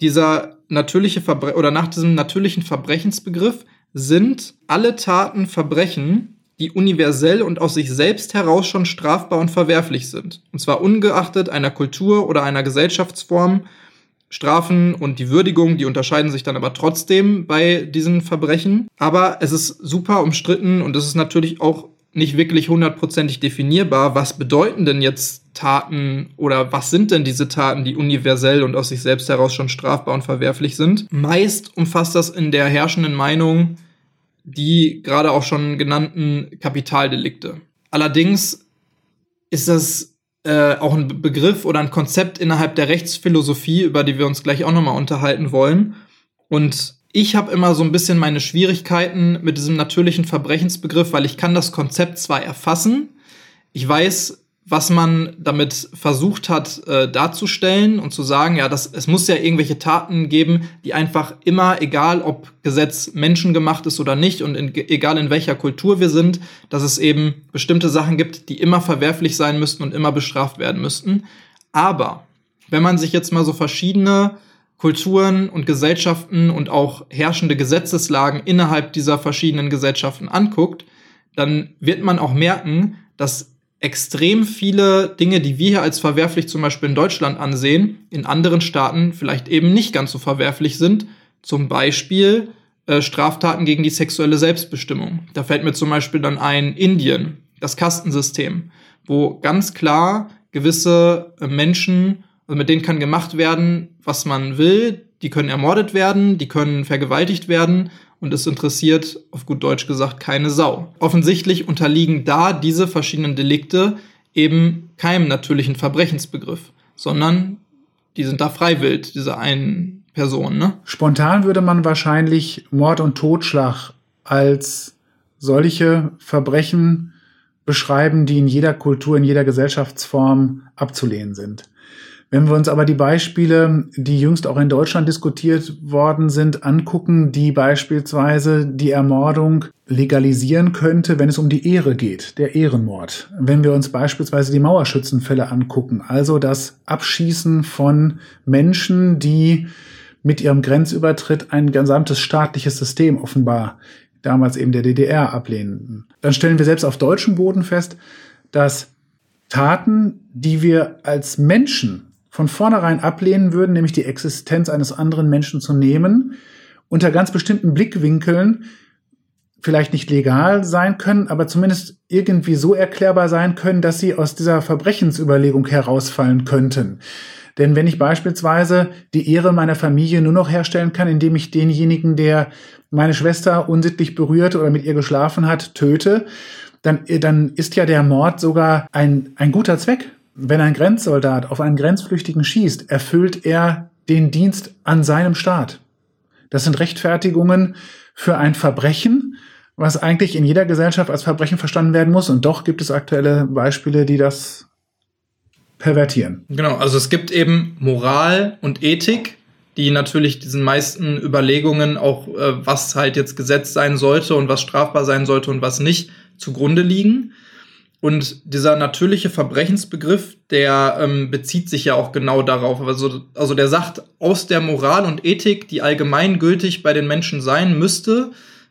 dieser natürliche Verbre oder nach diesem natürlichen Verbrechensbegriff sind alle Taten Verbrechen, die universell und aus sich selbst heraus schon strafbar und verwerflich sind. Und zwar ungeachtet einer Kultur oder einer Gesellschaftsform. Strafen und die Würdigung, die unterscheiden sich dann aber trotzdem bei diesen Verbrechen. Aber es ist super umstritten und es ist natürlich auch nicht wirklich hundertprozentig definierbar, was bedeuten denn jetzt Taten oder was sind denn diese Taten, die universell und aus sich selbst heraus schon strafbar und verwerflich sind. Meist umfasst das in der herrschenden Meinung die gerade auch schon genannten Kapitaldelikte. Allerdings ist das äh, auch ein Begriff oder ein Konzept innerhalb der Rechtsphilosophie, über die wir uns gleich auch nochmal unterhalten wollen. Und ich habe immer so ein bisschen meine Schwierigkeiten mit diesem natürlichen Verbrechensbegriff, weil ich kann das Konzept zwar erfassen, ich weiß, was man damit versucht hat äh, darzustellen und zu sagen, ja, das, es muss ja irgendwelche Taten geben, die einfach immer, egal ob Gesetz menschengemacht ist oder nicht und in, egal in welcher Kultur wir sind, dass es eben bestimmte Sachen gibt, die immer verwerflich sein müssten und immer bestraft werden müssten. Aber wenn man sich jetzt mal so verschiedene Kulturen und Gesellschaften und auch herrschende Gesetzeslagen innerhalb dieser verschiedenen Gesellschaften anguckt, dann wird man auch merken, dass extrem viele Dinge, die wir hier als verwerflich zum Beispiel in Deutschland ansehen, in anderen Staaten vielleicht eben nicht ganz so verwerflich sind. Zum Beispiel äh, Straftaten gegen die sexuelle Selbstbestimmung. Da fällt mir zum Beispiel dann ein Indien, das Kastensystem, wo ganz klar gewisse äh, Menschen Also mit denen kann gemacht werden, was man will. Die können ermordet werden, die können vergewaltigt werden und es interessiert, auf gut Deutsch gesagt, keine Sau. Offensichtlich unterliegen da diese verschiedenen Delikte eben keinem natürlichen Verbrechensbegriff, sondern die sind da freiwillig, diese einen Personen. Ne? Spontan würde man wahrscheinlich Mord und Totschlag als solche Verbrechen beschreiben, die in jeder Kultur, in jeder Gesellschaftsform abzulehnen sind. Wenn wir uns aber die Beispiele, die jüngst auch in Deutschland diskutiert worden sind, angucken, die beispielsweise die Ermordung legalisieren könnte, wenn es um die Ehre geht, der Ehrenmord. Wenn wir uns beispielsweise die Mauerschützenfälle angucken, also das Abschießen von Menschen, die mit ihrem Grenzübertritt ein gesamtes staatliches System offenbar damals eben der DDR ablehnten. Dann stellen wir selbst auf deutschem Boden fest, dass Taten, die wir als Menschen von vornherein ablehnen würden, nämlich die Existenz eines anderen Menschen zu nehmen, unter ganz bestimmten Blickwinkeln vielleicht nicht legal sein können, aber zumindest irgendwie so erklärbar sein können, dass sie aus dieser Verbrechensüberlegung herausfallen könnten. Denn wenn ich beispielsweise die Ehre meiner Familie nur noch herstellen kann, indem ich denjenigen, der meine Schwester unsittlich berührt oder mit ihr geschlafen hat, töte, dann, dann ist ja der Mord sogar ein, ein guter Zweck. Wenn ein Grenzsoldat auf einen Grenzflüchtigen schießt, erfüllt er den Dienst an seinem Staat. Das sind Rechtfertigungen für ein Verbrechen, was eigentlich in jeder Gesellschaft als Verbrechen verstanden werden muss. Und doch gibt es aktuelle Beispiele, die das pervertieren. Genau, also es gibt eben Moral und Ethik, die natürlich diesen meisten Überlegungen auch, äh, was halt jetzt Gesetz sein sollte und was strafbar sein sollte und was nicht, zugrunde liegen. Und dieser natürliche Verbrechensbegriff, der ähm, bezieht sich ja auch genau darauf. Also, also der sagt, aus der Moral und Ethik, die allgemeingültig bei den Menschen sein müsste,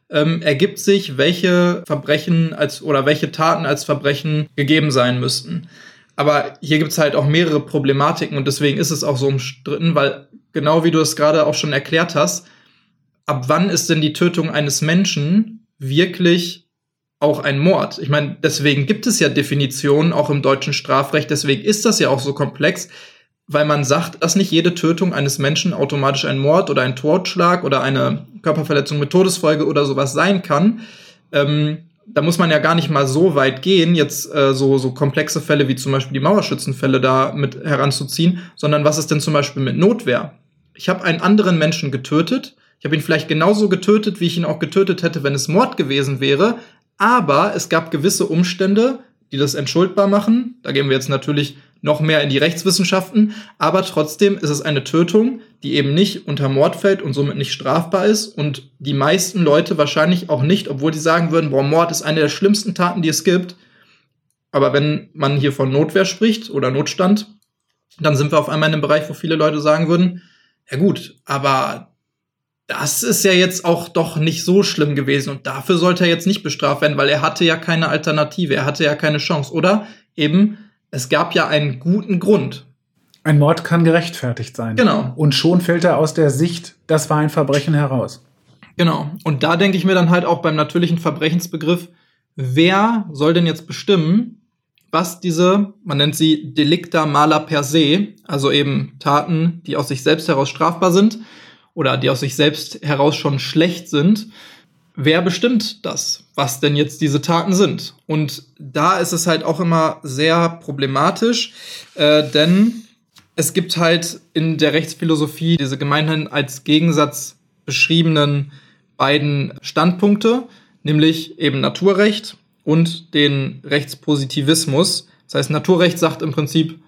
ähm, ergibt sich, welche Verbrechen als oder welche Taten als Verbrechen gegeben sein müssten. Aber hier gibt's halt auch mehrere Problematiken und deswegen ist es auch so umstritten, weil genau wie du es gerade auch schon erklärt hast, ab wann ist denn die Tötung eines Menschen wirklich auch ein Mord. Ich meine, deswegen gibt es ja Definitionen auch im deutschen Strafrecht, deswegen ist das ja auch so komplex, weil man sagt, dass nicht jede Tötung eines Menschen automatisch ein Mord oder ein Totschlag oder eine Körperverletzung mit Todesfolge oder sowas sein kann. Ähm, da muss man ja gar nicht mal so weit gehen, jetzt äh, so, so komplexe Fälle wie zum Beispiel die Mauerschützenfälle da mit heranzuziehen, sondern was ist denn zum Beispiel mit Notwehr? Ich habe einen anderen Menschen getötet, ich habe ihn vielleicht genauso getötet, wie ich ihn auch getötet hätte, wenn es Mord gewesen wäre, aber es gab gewisse Umstände, die das entschuldbar machen. Da gehen wir jetzt natürlich noch mehr in die Rechtswissenschaften, aber trotzdem ist es eine Tötung, die eben nicht unter Mord fällt und somit nicht strafbar ist und die meisten Leute wahrscheinlich auch nicht, obwohl die sagen würden, boah, Mord ist eine der schlimmsten Taten, die es gibt. Aber wenn man hier von Notwehr spricht oder Notstand, dann sind wir auf einmal in einem Bereich, wo viele Leute sagen würden, ja gut, aber das ist ja jetzt auch doch nicht so schlimm gewesen und dafür sollte er jetzt nicht bestraft werden, weil er hatte ja keine Alternative, er hatte ja keine Chance. Oder eben, es gab ja einen guten Grund. Ein Mord kann gerechtfertigt sein. Genau. Und schon fällt er aus der Sicht, das war ein Verbrechen heraus. Genau. Und da denke ich mir dann halt auch beim natürlichen Verbrechensbegriff, wer soll denn jetzt bestimmen, was diese, man nennt sie Delicta mala per se, also eben Taten, die aus sich selbst heraus strafbar sind, oder die aus sich selbst heraus schon schlecht sind, wer bestimmt das, was denn jetzt diese Taten sind? Und da ist es halt auch immer sehr problematisch, äh, denn es gibt halt in der Rechtsphilosophie diese gemeinhin als Gegensatz beschriebenen beiden Standpunkte, nämlich eben Naturrecht und den Rechtspositivismus. Das heißt, Naturrecht sagt im Prinzip,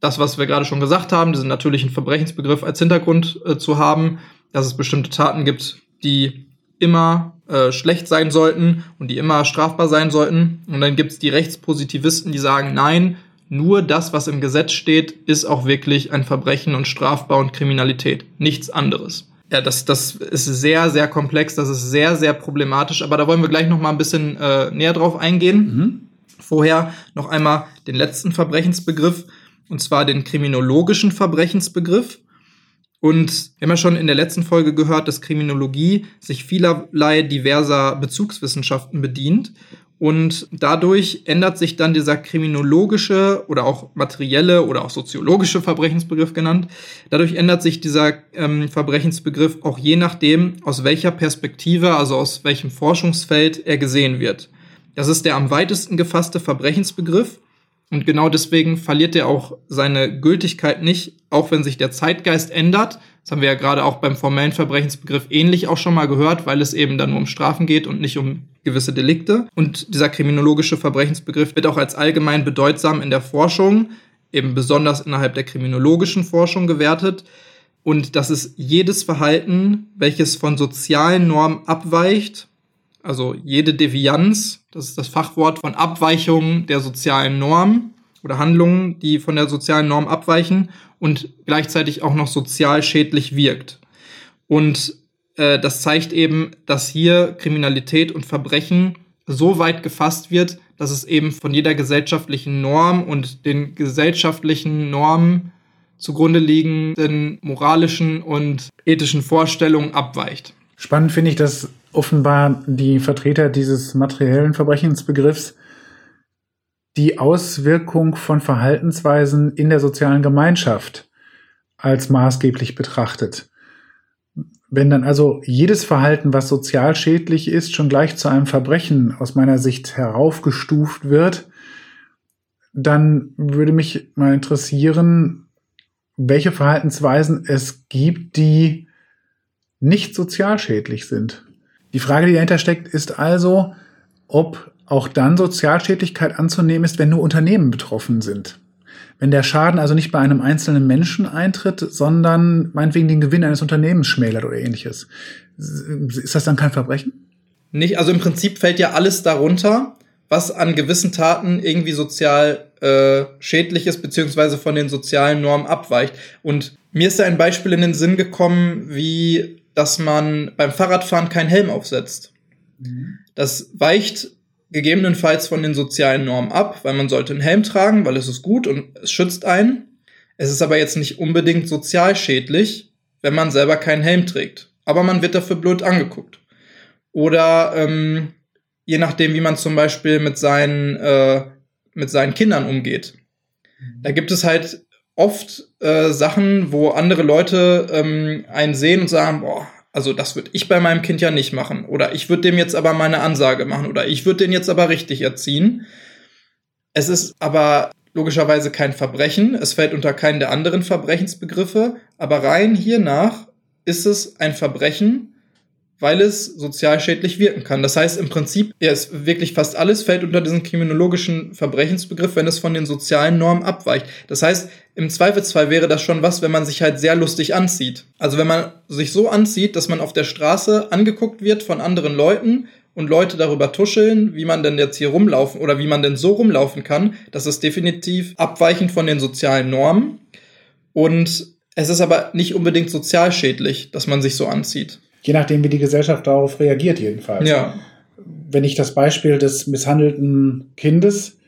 das, was wir gerade schon gesagt haben, diesen natürlichen Verbrechensbegriff als Hintergrund äh, zu haben, dass es bestimmte Taten gibt, die immer äh, schlecht sein sollten und die immer strafbar sein sollten. Und dann gibt es die Rechtspositivisten, die sagen, nein, nur das, was im Gesetz steht, ist auch wirklich ein Verbrechen und strafbar und Kriminalität. Nichts anderes. Ja, das, das ist sehr, sehr komplex, das ist sehr, sehr problematisch, aber da wollen wir gleich noch mal ein bisschen äh, näher drauf eingehen. Mhm. Vorher noch einmal den letzten Verbrechensbegriff, und zwar den kriminologischen Verbrechensbegriff. Und ja schon in der letzten Folge gehört, dass Kriminologie sich vielerlei diverser Bezugswissenschaften bedient. Und dadurch ändert sich dann dieser kriminologische oder auch materielle oder auch soziologische Verbrechensbegriff genannt. Dadurch ändert sich dieser ähm, Verbrechensbegriff auch je nachdem, aus welcher Perspektive, also aus welchem Forschungsfeld er gesehen wird. Das ist der am weitesten gefasste Verbrechensbegriff. Und genau deswegen verliert er auch seine Gültigkeit nicht, auch wenn sich der Zeitgeist ändert. Das haben wir ja gerade auch beim formellen Verbrechensbegriff ähnlich auch schon mal gehört, weil es eben dann nur um Strafen geht und nicht um gewisse Delikte. Und dieser kriminologische Verbrechensbegriff wird auch als allgemein bedeutsam in der Forschung, eben besonders innerhalb der kriminologischen Forschung gewertet. Und das ist jedes Verhalten, welches von sozialen Normen abweicht, also jede Devianz, das ist das Fachwort von Abweichungen der sozialen Norm oder Handlungen, die von der sozialen Norm abweichen und gleichzeitig auch noch sozial schädlich wirkt. Und äh, das zeigt eben, dass hier Kriminalität und Verbrechen so weit gefasst wird, dass es eben von jeder gesellschaftlichen Norm und den gesellschaftlichen Normen zugrunde liegenden moralischen und ethischen Vorstellungen abweicht. Spannend finde ich, dass offenbar die Vertreter dieses materiellen Verbrechensbegriffs die Auswirkung von Verhaltensweisen in der sozialen Gemeinschaft als maßgeblich betrachtet. Wenn dann also jedes Verhalten, was sozial schädlich ist, schon gleich zu einem Verbrechen aus meiner Sicht heraufgestuft wird, dann würde mich mal interessieren, welche Verhaltensweisen es gibt, die nicht sozial schädlich sind. Die Frage, die dahinter steckt, ist also, ob auch dann Sozialschädlichkeit anzunehmen ist, wenn nur Unternehmen betroffen sind. Wenn der Schaden also nicht bei einem einzelnen Menschen eintritt, sondern meinetwegen den Gewinn eines Unternehmens schmälert oder ähnliches. Ist das dann kein Verbrechen? Nicht, also im Prinzip fällt ja alles darunter, was an gewissen Taten irgendwie sozial äh, schädlich ist, beziehungsweise von den sozialen Normen abweicht. Und mir ist da ein Beispiel in den Sinn gekommen, wie dass man beim Fahrradfahren keinen Helm aufsetzt. Mhm. Das weicht gegebenenfalls von den sozialen Normen ab, weil man sollte einen Helm tragen, weil es ist gut und es schützt einen. Es ist aber jetzt nicht unbedingt sozial schädlich, wenn man selber keinen Helm trägt. Aber man wird dafür blöd angeguckt. Oder ähm, je nachdem, wie man zum Beispiel mit seinen, äh, mit seinen Kindern umgeht. Da gibt es halt oft äh, Sachen, wo andere Leute ähm, einen sehen und sagen, boah, also das würde ich bei meinem Kind ja nicht machen. Oder ich würde dem jetzt aber meine Ansage machen. Oder ich würde den jetzt aber richtig erziehen. Es ist aber logischerweise kein Verbrechen. Es fällt unter keinen der anderen Verbrechensbegriffe. Aber rein hiernach ist es ein Verbrechen, weil es sozial schädlich wirken kann. Das heißt, im Prinzip, ja, ist wirklich fast alles fällt unter diesen kriminologischen Verbrechensbegriff, wenn es von den sozialen Normen abweicht. Das heißt, im Zweifelsfall wäre das schon was, wenn man sich halt sehr lustig anzieht. Also wenn man sich so anzieht, dass man auf der Straße angeguckt wird von anderen Leuten und Leute darüber tuscheln, wie man denn jetzt hier rumlaufen oder wie man denn so rumlaufen kann, das ist definitiv abweichend von den sozialen Normen. Und es ist aber nicht unbedingt sozial schädlich, dass man sich so anzieht. Je nachdem, wie die Gesellschaft darauf reagiert, jedenfalls. Ja. Wenn ich das Beispiel des misshandelten Kindes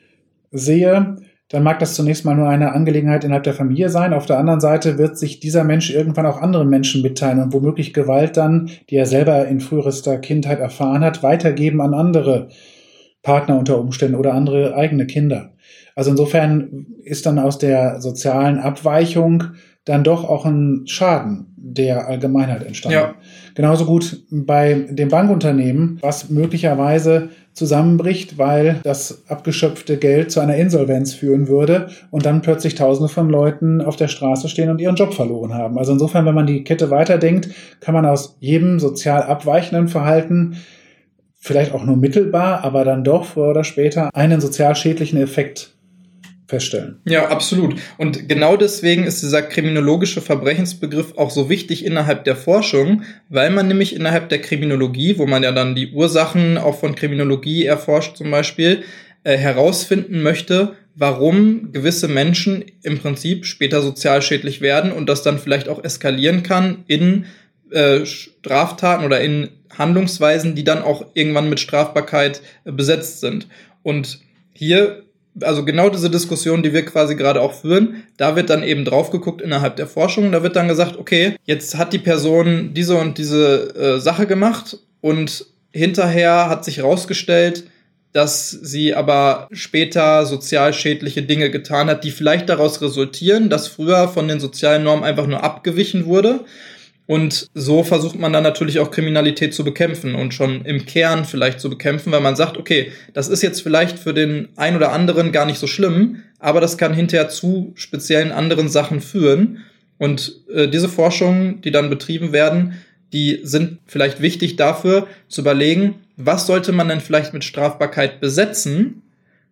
sehe, dann mag das zunächst mal nur eine Angelegenheit innerhalb der Familie sein. Auf der anderen Seite wird sich dieser Mensch irgendwann auch anderen Menschen mitteilen und womöglich Gewalt dann, die er selber in frühester Kindheit erfahren hat, weitergeben an andere Partner unter Umständen oder andere eigene Kinder. Also insofern ist dann aus der sozialen Abweichung dann doch auch ein Schaden der Allgemeinheit entstanden. Ja. Genauso gut bei dem Bankunternehmen, was möglicherweise zusammenbricht, weil das abgeschöpfte Geld zu einer Insolvenz führen würde und dann plötzlich Tausende von Leuten auf der Straße stehen und ihren Job verloren haben. Also insofern, wenn man die Kette weiterdenkt, kann man aus jedem sozial abweichenden Verhalten vielleicht auch nur mittelbar, aber dann doch früher oder später einen sozial schädlichen Effekt feststellen. Ja, absolut. Und genau deswegen ist dieser kriminologische Verbrechensbegriff auch so wichtig innerhalb der Forschung, weil man nämlich innerhalb der Kriminologie, wo man ja dann die Ursachen auch von Kriminologie erforscht zum Beispiel, äh, herausfinden möchte, warum gewisse Menschen im Prinzip später sozial schädlich werden und das dann vielleicht auch eskalieren kann in äh, Straftaten oder in Handlungsweisen, die dann auch irgendwann mit Strafbarkeit äh, besetzt sind. Und hier also genau diese Diskussion, die wir quasi gerade auch führen, da wird dann eben drauf geguckt innerhalb der Forschung. Da wird dann gesagt, okay, jetzt hat die Person diese und diese äh, Sache gemacht und hinterher hat sich herausgestellt, dass sie aber später sozial schädliche Dinge getan hat, die vielleicht daraus resultieren, dass früher von den sozialen Normen einfach nur abgewichen wurde. Und so versucht man dann natürlich auch Kriminalität zu bekämpfen und schon im Kern vielleicht zu bekämpfen, weil man sagt, okay, das ist jetzt vielleicht für den ein oder anderen gar nicht so schlimm, aber das kann hinterher zu speziellen anderen Sachen führen. Und äh, diese Forschungen, die dann betrieben werden, die sind vielleicht wichtig dafür zu überlegen, was sollte man denn vielleicht mit Strafbarkeit besetzen,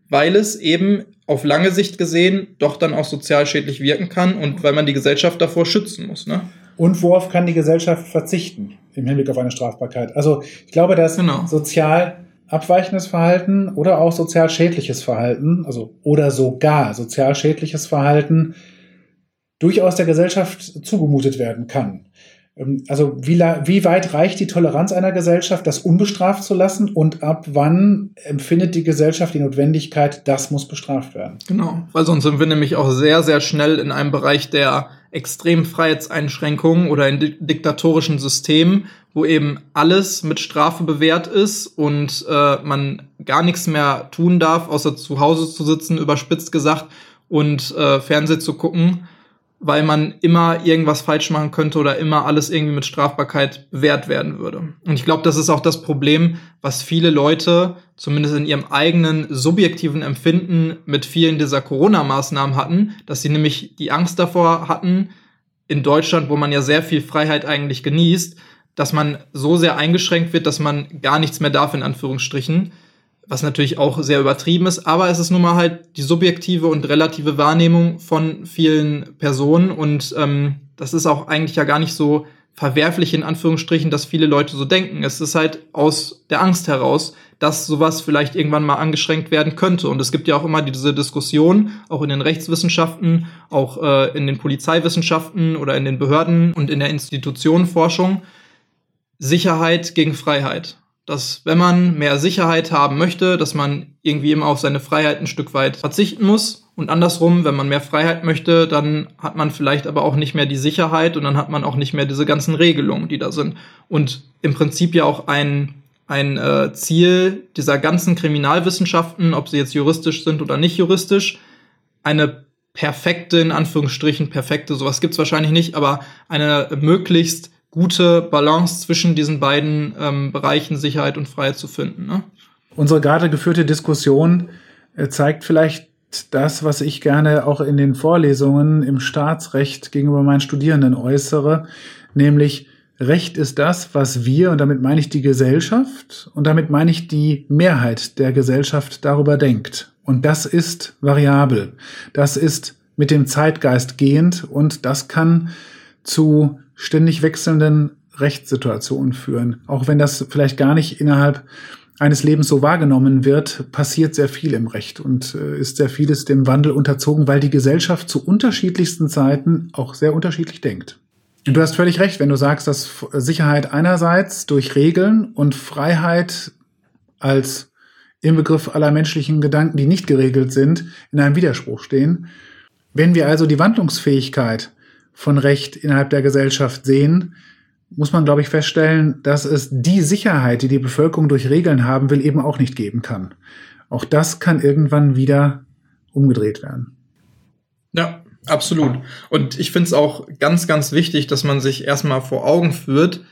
weil es eben auf lange Sicht gesehen doch dann auch sozial schädlich wirken kann und weil man die Gesellschaft davor schützen muss. Ne? Und worauf kann die Gesellschaft verzichten im Hinblick auf eine Strafbarkeit? Also ich glaube, dass genau. sozial abweichendes Verhalten oder auch sozial schädliches Verhalten, also oder sogar sozial schädliches Verhalten durchaus der Gesellschaft zugemutet werden kann. Ähm, also wie, wie weit reicht die Toleranz einer Gesellschaft, das unbestraft zu lassen und ab wann empfindet die Gesellschaft die Notwendigkeit, das muss bestraft werden? Genau, weil sonst sind wir nämlich auch sehr, sehr schnell in einem Bereich der extremen Freiheitseinschränkungen oder in diktatorischen Systemen, wo eben alles mit Strafe bewährt ist und äh, man gar nichts mehr tun darf, außer zu Hause zu sitzen, überspitzt gesagt, und äh, Fernseh zu gucken weil man immer irgendwas falsch machen könnte oder immer alles irgendwie mit Strafbarkeit bewährt werden würde. Und ich glaube, das ist auch das Problem, was viele Leute zumindest in ihrem eigenen subjektiven Empfinden mit vielen dieser Corona-Maßnahmen hatten, dass sie nämlich die Angst davor hatten, in Deutschland, wo man ja sehr viel Freiheit eigentlich genießt, dass man so sehr eingeschränkt wird, dass man gar nichts mehr darf, in Anführungsstrichen, was natürlich auch sehr übertrieben ist, aber es ist nun mal halt die subjektive und relative Wahrnehmung von vielen Personen und ähm, das ist auch eigentlich ja gar nicht so verwerflich in Anführungsstrichen, dass viele Leute so denken. Es ist halt aus der Angst heraus, dass sowas vielleicht irgendwann mal angeschränkt werden könnte. Und es gibt ja auch immer diese Diskussion, auch in den Rechtswissenschaften, auch äh, in den Polizeiwissenschaften oder in den Behörden und in der Institutionenforschung, Sicherheit gegen Freiheit dass wenn man mehr Sicherheit haben möchte, dass man irgendwie immer auf seine Freiheit ein Stück weit verzichten muss. Und andersrum, wenn man mehr Freiheit möchte, dann hat man vielleicht aber auch nicht mehr die Sicherheit und dann hat man auch nicht mehr diese ganzen Regelungen, die da sind. Und im Prinzip ja auch ein, ein äh, Ziel dieser ganzen Kriminalwissenschaften, ob sie jetzt juristisch sind oder nicht juristisch, eine perfekte, in Anführungsstrichen perfekte, sowas gibt's wahrscheinlich nicht, aber eine möglichst gute Balance zwischen diesen beiden ähm, Bereichen Sicherheit und Freiheit zu finden. Ne? Unsere gerade geführte Diskussion äh, zeigt vielleicht das, was ich gerne auch in den Vorlesungen im Staatsrecht gegenüber meinen Studierenden äußere, nämlich Recht ist das, was wir, und damit meine ich die Gesellschaft, und damit meine ich die Mehrheit der Gesellschaft darüber denkt. Und das ist variabel. Das ist mit dem Zeitgeist gehend und das kann zu ständig wechselnden Rechtssituationen führen. Auch wenn das vielleicht gar nicht innerhalb eines Lebens so wahrgenommen wird, passiert sehr viel im Recht und äh, ist sehr vieles dem Wandel unterzogen, weil die Gesellschaft zu unterschiedlichsten Zeiten auch sehr unterschiedlich denkt. Und du hast völlig recht, wenn du sagst, dass Sicherheit einerseits durch Regeln und Freiheit als im Begriff aller menschlichen Gedanken, die nicht geregelt sind, in einem Widerspruch stehen. Wenn wir also die Wandlungsfähigkeit von Recht innerhalb der Gesellschaft sehen, muss man, glaube ich, feststellen, dass es die Sicherheit, die die Bevölkerung durch Regeln haben will, eben auch nicht geben kann. Auch das kann irgendwann wieder umgedreht werden. Ja, absolut. Und ich finde es auch ganz, ganz wichtig, dass man sich erstmal vor Augen führt,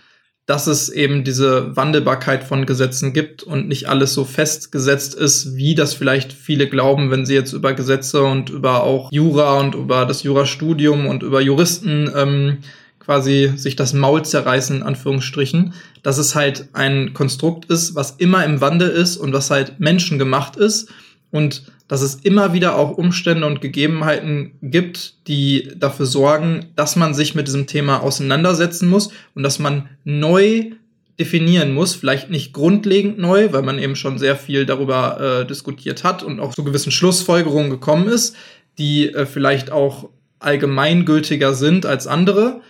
dass es eben diese Wandelbarkeit von Gesetzen gibt und nicht alles so festgesetzt ist, wie das vielleicht viele glauben, wenn sie jetzt über Gesetze und über auch Jura und über das Jurastudium und über Juristen ähm, quasi sich das Maul zerreißen, in Anführungsstrichen, dass es halt ein Konstrukt ist, was immer im Wandel ist und was halt menschengemacht ist. Und dass es immer wieder auch Umstände und Gegebenheiten gibt, die dafür sorgen, dass man sich mit diesem Thema auseinandersetzen muss und dass man neu definieren muss, vielleicht nicht grundlegend neu, weil man eben schon sehr viel darüber äh, diskutiert hat und auch zu gewissen Schlussfolgerungen gekommen ist, die äh, vielleicht auch allgemeingültiger sind als andere.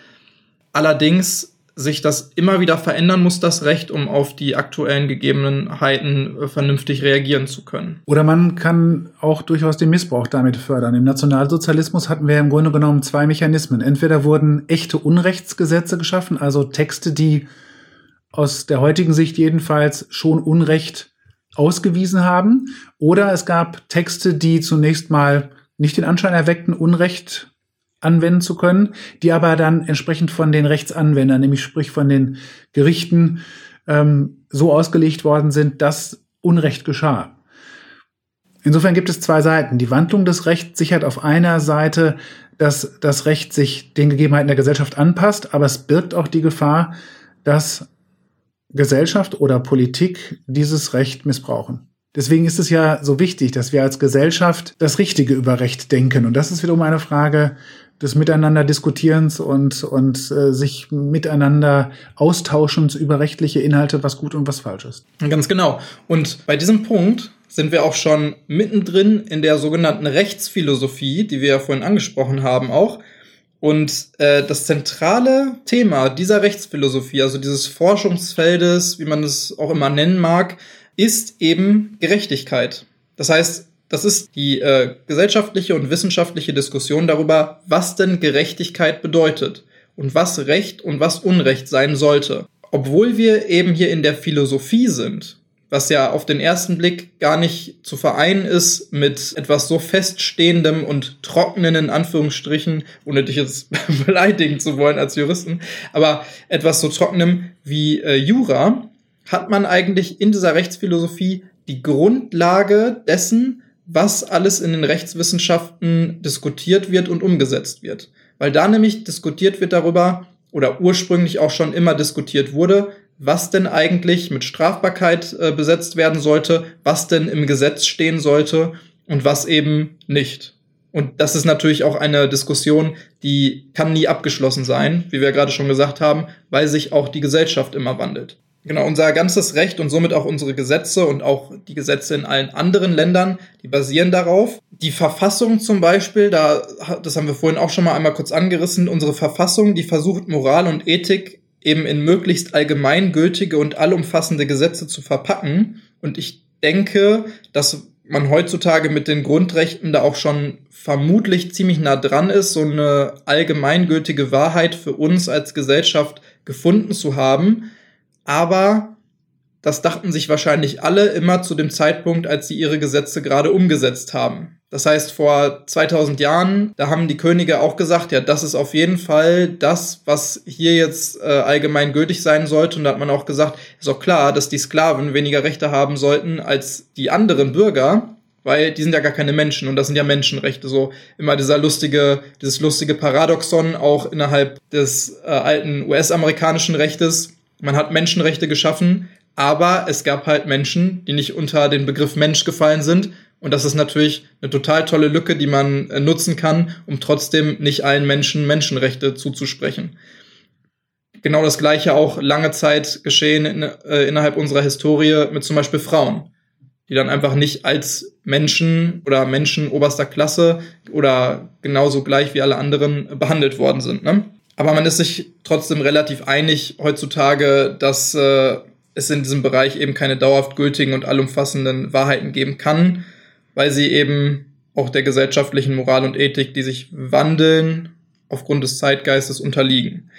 Allerdings sich das immer wieder verändern muss, das Recht, um auf die aktuellen Gegebenheiten äh, vernünftig reagieren zu können. Oder man kann auch durchaus den Missbrauch damit fördern. Im Nationalsozialismus hatten wir im Grunde genommen zwei Mechanismen. Entweder wurden echte Unrechtsgesetze geschaffen, also Texte, die aus der heutigen Sicht jedenfalls schon Unrecht ausgewiesen haben. Oder es gab Texte, die zunächst mal nicht den Anschein erweckten, Unrecht anwenden zu können, die aber dann entsprechend von den Rechtsanwendern, nämlich sprich von den Gerichten, ähm, so ausgelegt worden sind, dass Unrecht geschah. Insofern gibt es zwei Seiten. Die Wandlung des Rechts sichert auf einer Seite, dass das Recht sich den Gegebenheiten der Gesellschaft anpasst, aber es birgt auch die Gefahr, dass Gesellschaft oder Politik dieses Recht missbrauchen. Deswegen ist es ja so wichtig, dass wir als Gesellschaft das Richtige über Recht denken. Und das ist wiederum eine Frage des Miteinander diskutierens und, und äh, sich miteinander austauschens über rechtliche Inhalte, was gut und was falsch ist. Ganz genau. Und bei diesem Punkt sind wir auch schon mittendrin in der sogenannten Rechtsphilosophie, die wir ja vorhin angesprochen haben auch. Und äh, das zentrale Thema dieser Rechtsphilosophie, also dieses Forschungsfeldes, wie man es auch immer nennen mag, ist eben Gerechtigkeit. Das heißt, das ist die äh, gesellschaftliche und wissenschaftliche Diskussion darüber, was denn Gerechtigkeit bedeutet und was Recht und was Unrecht sein sollte. Obwohl wir eben hier in der Philosophie sind, was ja auf den ersten Blick gar nicht zu vereinen ist mit etwas so feststehendem und trockenen in Anführungsstrichen, ohne dich jetzt beleidigen zu wollen als Juristen, aber etwas so trockenem wie äh, Jura, hat man eigentlich in dieser Rechtsphilosophie die Grundlage dessen, was alles in den Rechtswissenschaften diskutiert wird und umgesetzt wird. Weil da nämlich diskutiert wird darüber, oder ursprünglich auch schon immer diskutiert wurde, was denn eigentlich mit Strafbarkeit äh, besetzt werden sollte, was denn im Gesetz stehen sollte und was eben nicht. Und das ist natürlich auch eine Diskussion, die kann nie abgeschlossen sein, wie wir gerade schon gesagt haben, weil sich auch die Gesellschaft immer wandelt. Genau, unser ganzes Recht und somit auch unsere Gesetze und auch die Gesetze in allen anderen Ländern, die basieren darauf. Die Verfassung zum Beispiel, da, das haben wir vorhin auch schon mal einmal kurz angerissen, unsere Verfassung, die versucht Moral und Ethik eben in möglichst allgemeingültige und allumfassende Gesetze zu verpacken. Und ich denke, dass man heutzutage mit den Grundrechten da auch schon vermutlich ziemlich nah dran ist, so eine allgemeingültige Wahrheit für uns als Gesellschaft gefunden zu haben aber das dachten sich wahrscheinlich alle immer zu dem Zeitpunkt, als sie ihre Gesetze gerade umgesetzt haben. Das heißt, vor 2000 Jahren, da haben die Könige auch gesagt, ja, das ist auf jeden Fall das, was hier jetzt äh, allgemein gültig sein sollte. Und da hat man auch gesagt, ist auch klar, dass die Sklaven weniger Rechte haben sollten als die anderen Bürger, weil die sind ja gar keine Menschen und das sind ja Menschenrechte. So immer dieser lustige, dieses lustige Paradoxon auch innerhalb des äh, alten US-amerikanischen Rechtes man hat Menschenrechte geschaffen, aber es gab halt Menschen, die nicht unter den Begriff Mensch gefallen sind. Und das ist natürlich eine total tolle Lücke, die man äh, nutzen kann, um trotzdem nicht allen Menschen Menschenrechte zuzusprechen. Genau das gleiche auch lange Zeit geschehen in, äh, innerhalb unserer Historie mit zum Beispiel Frauen, die dann einfach nicht als Menschen oder Menschen oberster Klasse oder genauso gleich wie alle anderen behandelt worden sind. Ne? Aber man ist sich trotzdem relativ einig heutzutage, dass äh, es in diesem Bereich eben keine dauerhaft gültigen und allumfassenden Wahrheiten geben kann, weil sie eben auch der gesellschaftlichen Moral und Ethik, die sich wandeln, aufgrund des Zeitgeistes unterliegen.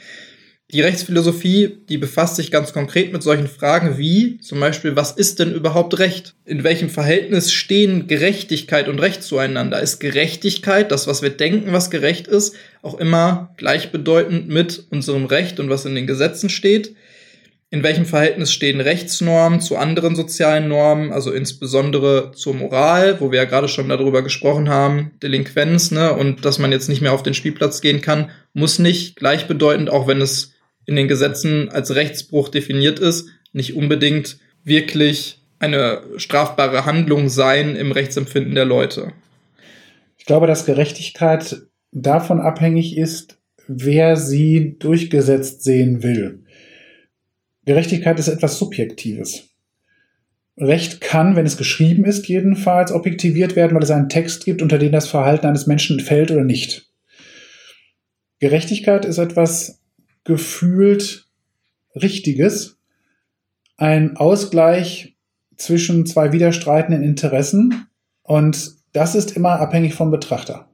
Die Rechtsphilosophie, die befasst sich ganz konkret mit solchen Fragen wie zum Beispiel, was ist denn überhaupt Recht? In welchem Verhältnis stehen Gerechtigkeit und Recht zueinander? Ist Gerechtigkeit, das, was wir denken, was gerecht ist, auch immer gleichbedeutend mit unserem Recht und was in den Gesetzen steht? In welchem Verhältnis stehen Rechtsnormen zu anderen sozialen Normen, also insbesondere zur Moral, wo wir ja gerade schon darüber gesprochen haben, Delinquenz, ne, und dass man jetzt nicht mehr auf den Spielplatz gehen kann, muss nicht gleichbedeutend, auch wenn es in den Gesetzen als Rechtsbruch definiert ist, nicht unbedingt wirklich eine strafbare Handlung sein im Rechtsempfinden der Leute. Ich glaube, dass Gerechtigkeit davon abhängig ist, wer sie durchgesetzt sehen will. Gerechtigkeit ist etwas Subjektives. Recht kann, wenn es geschrieben ist, jedenfalls objektiviert werden, weil es einen Text gibt, unter dem das Verhalten eines Menschen fällt oder nicht. Gerechtigkeit ist etwas gefühlt Richtiges, ein Ausgleich zwischen zwei widerstreitenden Interessen und das ist immer abhängig vom Betrachter.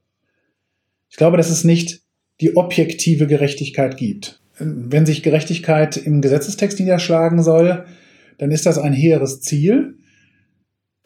Ich glaube, dass es nicht die objektive Gerechtigkeit gibt. Wenn sich Gerechtigkeit im Gesetzestext niederschlagen soll, dann ist das ein hehres Ziel.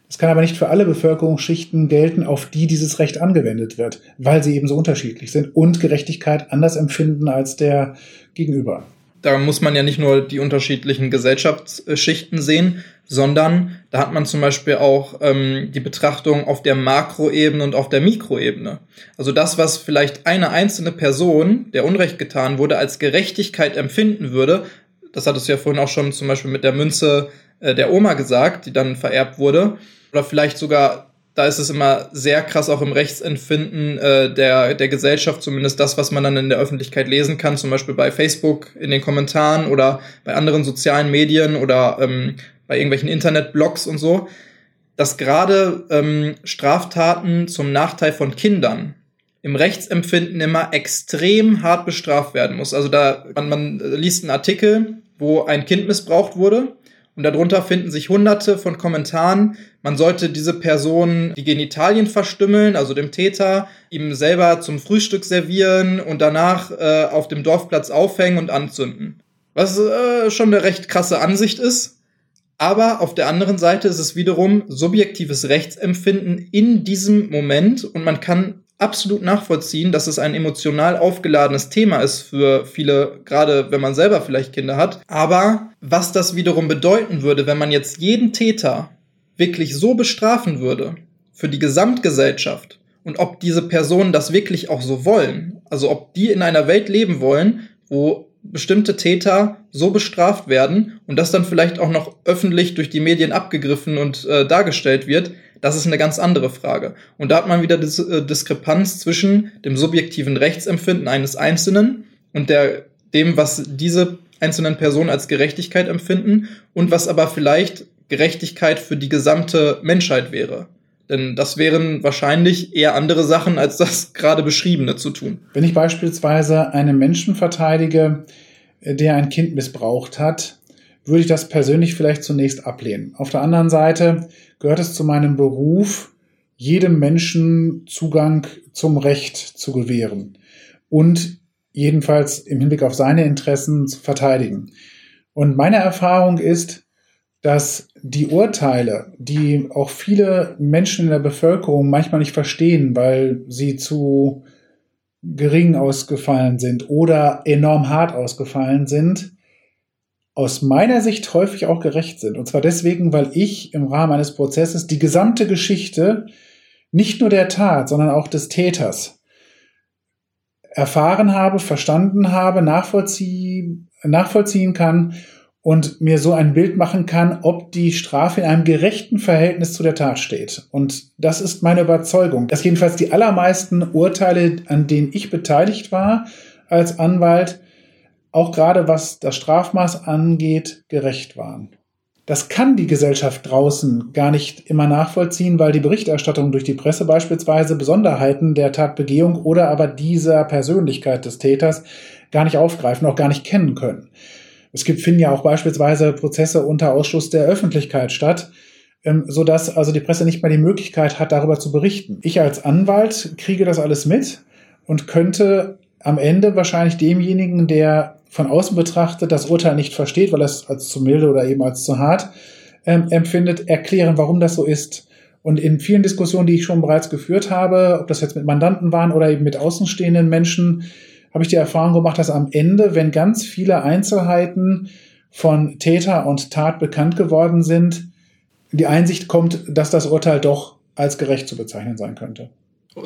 Es kann aber nicht für alle Bevölkerungsschichten gelten, auf die dieses Recht angewendet wird, weil sie eben so unterschiedlich sind und Gerechtigkeit anders empfinden als der Gegenüber. Da muss man ja nicht nur die unterschiedlichen Gesellschaftsschichten sehen, sondern da hat man zum Beispiel auch ähm, die Betrachtung auf der Makroebene und auf der Mikroebene. Also das, was vielleicht eine einzelne Person, der Unrecht getan wurde, als Gerechtigkeit empfinden würde, das hat es ja vorhin auch schon zum Beispiel mit der Münze äh, der Oma gesagt, die dann vererbt wurde, oder vielleicht sogar, da ist es immer sehr krass auch im Rechtsempfinden äh, der, der Gesellschaft, zumindest das, was man dann in der Öffentlichkeit lesen kann, zum Beispiel bei Facebook in den Kommentaren oder bei anderen sozialen Medien oder ähm, bei irgendwelchen Internetblogs und so, dass gerade ähm, Straftaten zum Nachteil von Kindern im Rechtsempfinden immer extrem hart bestraft werden muss. Also da man, man liest einen Artikel, wo ein Kind missbraucht wurde und darunter finden sich hunderte von Kommentaren. Man sollte diese Person die Genitalien verstümmeln, also dem Täter, ihm selber zum Frühstück servieren und danach äh, auf dem Dorfplatz aufhängen und anzünden. Was äh, schon eine recht krasse Ansicht ist. Aber auf der anderen Seite ist es wiederum subjektives Rechtsempfinden in diesem Moment und man kann absolut nachvollziehen, dass es ein emotional aufgeladenes Thema ist für viele, gerade wenn man selber vielleicht Kinder hat. Aber was das wiederum bedeuten würde, wenn man jetzt jeden Täter wirklich so bestrafen würde für die Gesamtgesellschaft und ob diese Personen das wirklich auch so wollen, also ob die in einer Welt leben wollen, wo bestimmte Täter so bestraft werden und das dann vielleicht auch noch öffentlich durch die Medien abgegriffen und äh, dargestellt wird, das ist eine ganz andere Frage. Und da hat man wieder die äh, Diskrepanz zwischen dem subjektiven Rechtsempfinden eines Einzelnen und der, dem, was diese einzelnen Personen als Gerechtigkeit empfinden und was aber vielleicht Gerechtigkeit für die gesamte Menschheit wäre. Denn das wären wahrscheinlich eher andere Sachen, als das gerade beschriebene zu tun. Wenn ich beispielsweise einen Menschen verteidige, der ein Kind missbraucht hat, würde ich das persönlich vielleicht zunächst ablehnen. Auf der anderen Seite gehört es zu meinem Beruf, jedem Menschen Zugang zum Recht zu gewähren und jedenfalls im Hinblick auf seine Interessen zu verteidigen. Und meine Erfahrung ist, dass die Urteile, die auch viele Menschen in der Bevölkerung manchmal nicht verstehen, weil sie zu gering ausgefallen sind oder enorm hart ausgefallen sind, aus meiner Sicht häufig auch gerecht sind. Und zwar deswegen, weil ich im Rahmen eines Prozesses die gesamte Geschichte nicht nur der Tat, sondern auch des Täters erfahren habe, verstanden habe, nachvollziehen, nachvollziehen kann und mir so ein Bild machen kann, ob die Strafe in einem gerechten Verhältnis zu der Tat steht. Und das ist meine Überzeugung, dass jedenfalls die allermeisten Urteile, an denen ich beteiligt war als Anwalt, auch gerade was das Strafmaß angeht, gerecht waren. Das kann die Gesellschaft draußen gar nicht immer nachvollziehen, weil die Berichterstattung durch die Presse beispielsweise Besonderheiten der Tatbegehung oder aber dieser Persönlichkeit des Täters gar nicht aufgreifen, auch gar nicht kennen können. Es gibt, finden ja auch beispielsweise Prozesse unter Ausschluss der Öffentlichkeit statt, ähm, so dass also die Presse nicht mehr die Möglichkeit hat, darüber zu berichten. Ich als Anwalt kriege das alles mit und könnte am Ende wahrscheinlich demjenigen, der von außen betrachtet das Urteil nicht versteht, weil er es als zu milde oder eben als zu hart ähm, empfindet, erklären, warum das so ist. Und in vielen Diskussionen, die ich schon bereits geführt habe, ob das jetzt mit Mandanten waren oder eben mit außenstehenden Menschen, habe ich die Erfahrung gemacht, dass am Ende, wenn ganz viele Einzelheiten von Täter und Tat bekannt geworden sind, die Einsicht kommt, dass das Urteil doch als gerecht zu bezeichnen sein könnte.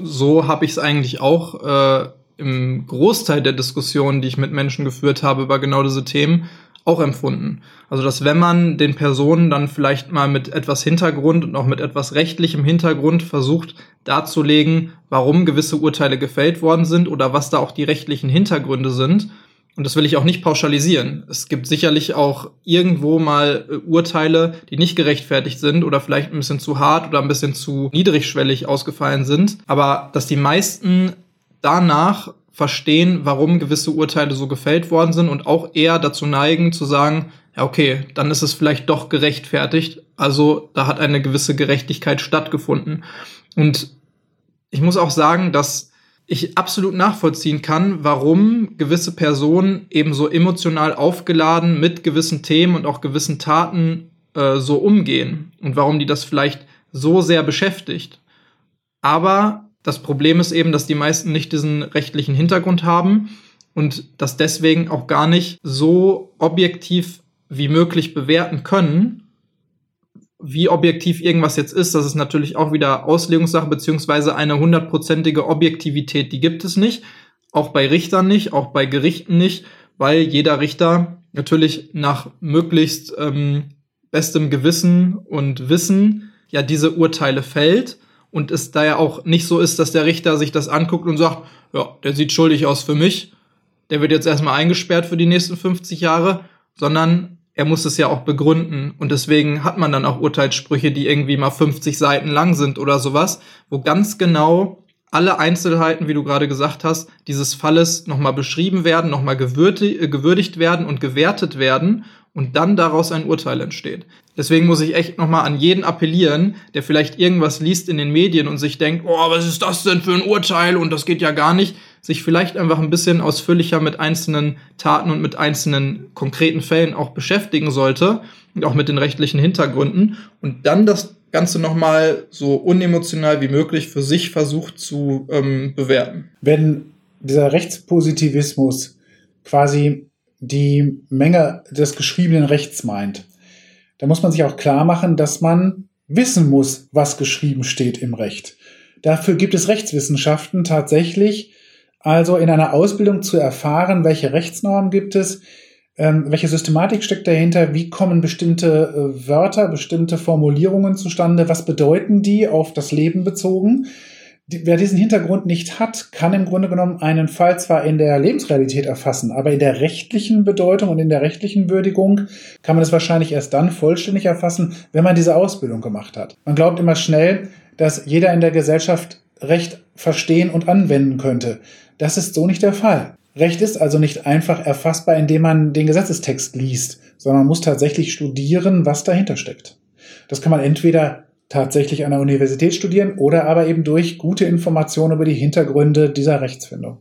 So habe ich es eigentlich auch äh, im Großteil der Diskussionen, die ich mit Menschen geführt habe über genau diese Themen, auch empfunden. Also, dass wenn man den Personen dann vielleicht mal mit etwas Hintergrund und auch mit etwas rechtlichem Hintergrund versucht darzulegen, warum gewisse Urteile gefällt worden sind oder was da auch die rechtlichen Hintergründe sind, und das will ich auch nicht pauschalisieren. Es gibt sicherlich auch irgendwo mal äh, Urteile, die nicht gerechtfertigt sind oder vielleicht ein bisschen zu hart oder ein bisschen zu niedrigschwellig ausgefallen sind. Aber dass die meisten danach verstehen, warum gewisse Urteile so gefällt worden sind und auch eher dazu neigen zu sagen, ja, okay, dann ist es vielleicht doch gerechtfertigt. Also da hat eine gewisse Gerechtigkeit stattgefunden. Und ich muss auch sagen, dass ich absolut nachvollziehen kann, warum gewisse Personen eben so emotional aufgeladen mit gewissen Themen und auch gewissen Taten äh, so umgehen und warum die das vielleicht so sehr beschäftigt. Aber das Problem ist eben, dass die meisten nicht diesen rechtlichen Hintergrund haben und das deswegen auch gar nicht so objektiv wie möglich bewerten können. Wie objektiv irgendwas jetzt ist, das ist natürlich auch wieder Auslegungssache, beziehungsweise eine hundertprozentige Objektivität, die gibt es nicht. Auch bei Richtern nicht, auch bei Gerichten nicht, weil jeder Richter natürlich nach möglichst ähm, bestem Gewissen und Wissen ja diese Urteile fällt und es da ja auch nicht so ist, dass der Richter sich das anguckt und sagt, ja, der sieht schuldig aus für mich, der wird jetzt erstmal eingesperrt für die nächsten 50 Jahre, sondern er muss es ja auch begründen. Und deswegen hat man dann auch Urteilssprüche, die irgendwie mal 50 Seiten lang sind oder sowas, wo ganz genau alle Einzelheiten, wie du gerade gesagt hast, dieses Falles nochmal beschrieben werden, nochmal gewürdigt werden und gewertet werden und dann daraus ein Urteil entsteht. Deswegen muss ich echt nochmal an jeden appellieren, der vielleicht irgendwas liest in den Medien und sich denkt, oh, was ist das denn für ein Urteil? Und das geht ja gar nicht, sich vielleicht einfach ein bisschen ausführlicher mit einzelnen Taten und mit einzelnen konkreten Fällen auch beschäftigen sollte und auch mit den rechtlichen Hintergründen. Und dann das Ganze nochmal so unemotional wie möglich für sich versucht zu ähm, bewerten. Wenn dieser Rechtspositivismus quasi die Menge des geschriebenen Rechts meint, dann muss man sich auch klar machen, dass man wissen muss, was geschrieben steht im Recht. Dafür gibt es Rechtswissenschaften tatsächlich, also in einer Ausbildung zu erfahren, welche Rechtsnormen gibt es, ähm, welche Systematik steckt dahinter, wie kommen bestimmte äh, Wörter, bestimmte Formulierungen zustande, was bedeuten die auf das Leben bezogen wer diesen Hintergrund nicht hat, kann im Grunde genommen einen Fall zwar in der Lebensrealität erfassen, aber in der rechtlichen Bedeutung und in der rechtlichen Würdigung kann man es wahrscheinlich erst dann vollständig erfassen, wenn man diese Ausbildung gemacht hat. Man glaubt immer schnell, dass jeder in der Gesellschaft Recht verstehen und anwenden könnte. Das ist so nicht der Fall. Recht ist also nicht einfach erfassbar, indem man den Gesetzestext liest, sondern man muss tatsächlich studieren, was dahinter steckt. Das kann man entweder tatsächlich an der Universität studieren oder aber eben durch gute Informationen über die Hintergründe dieser Rechtsfindung.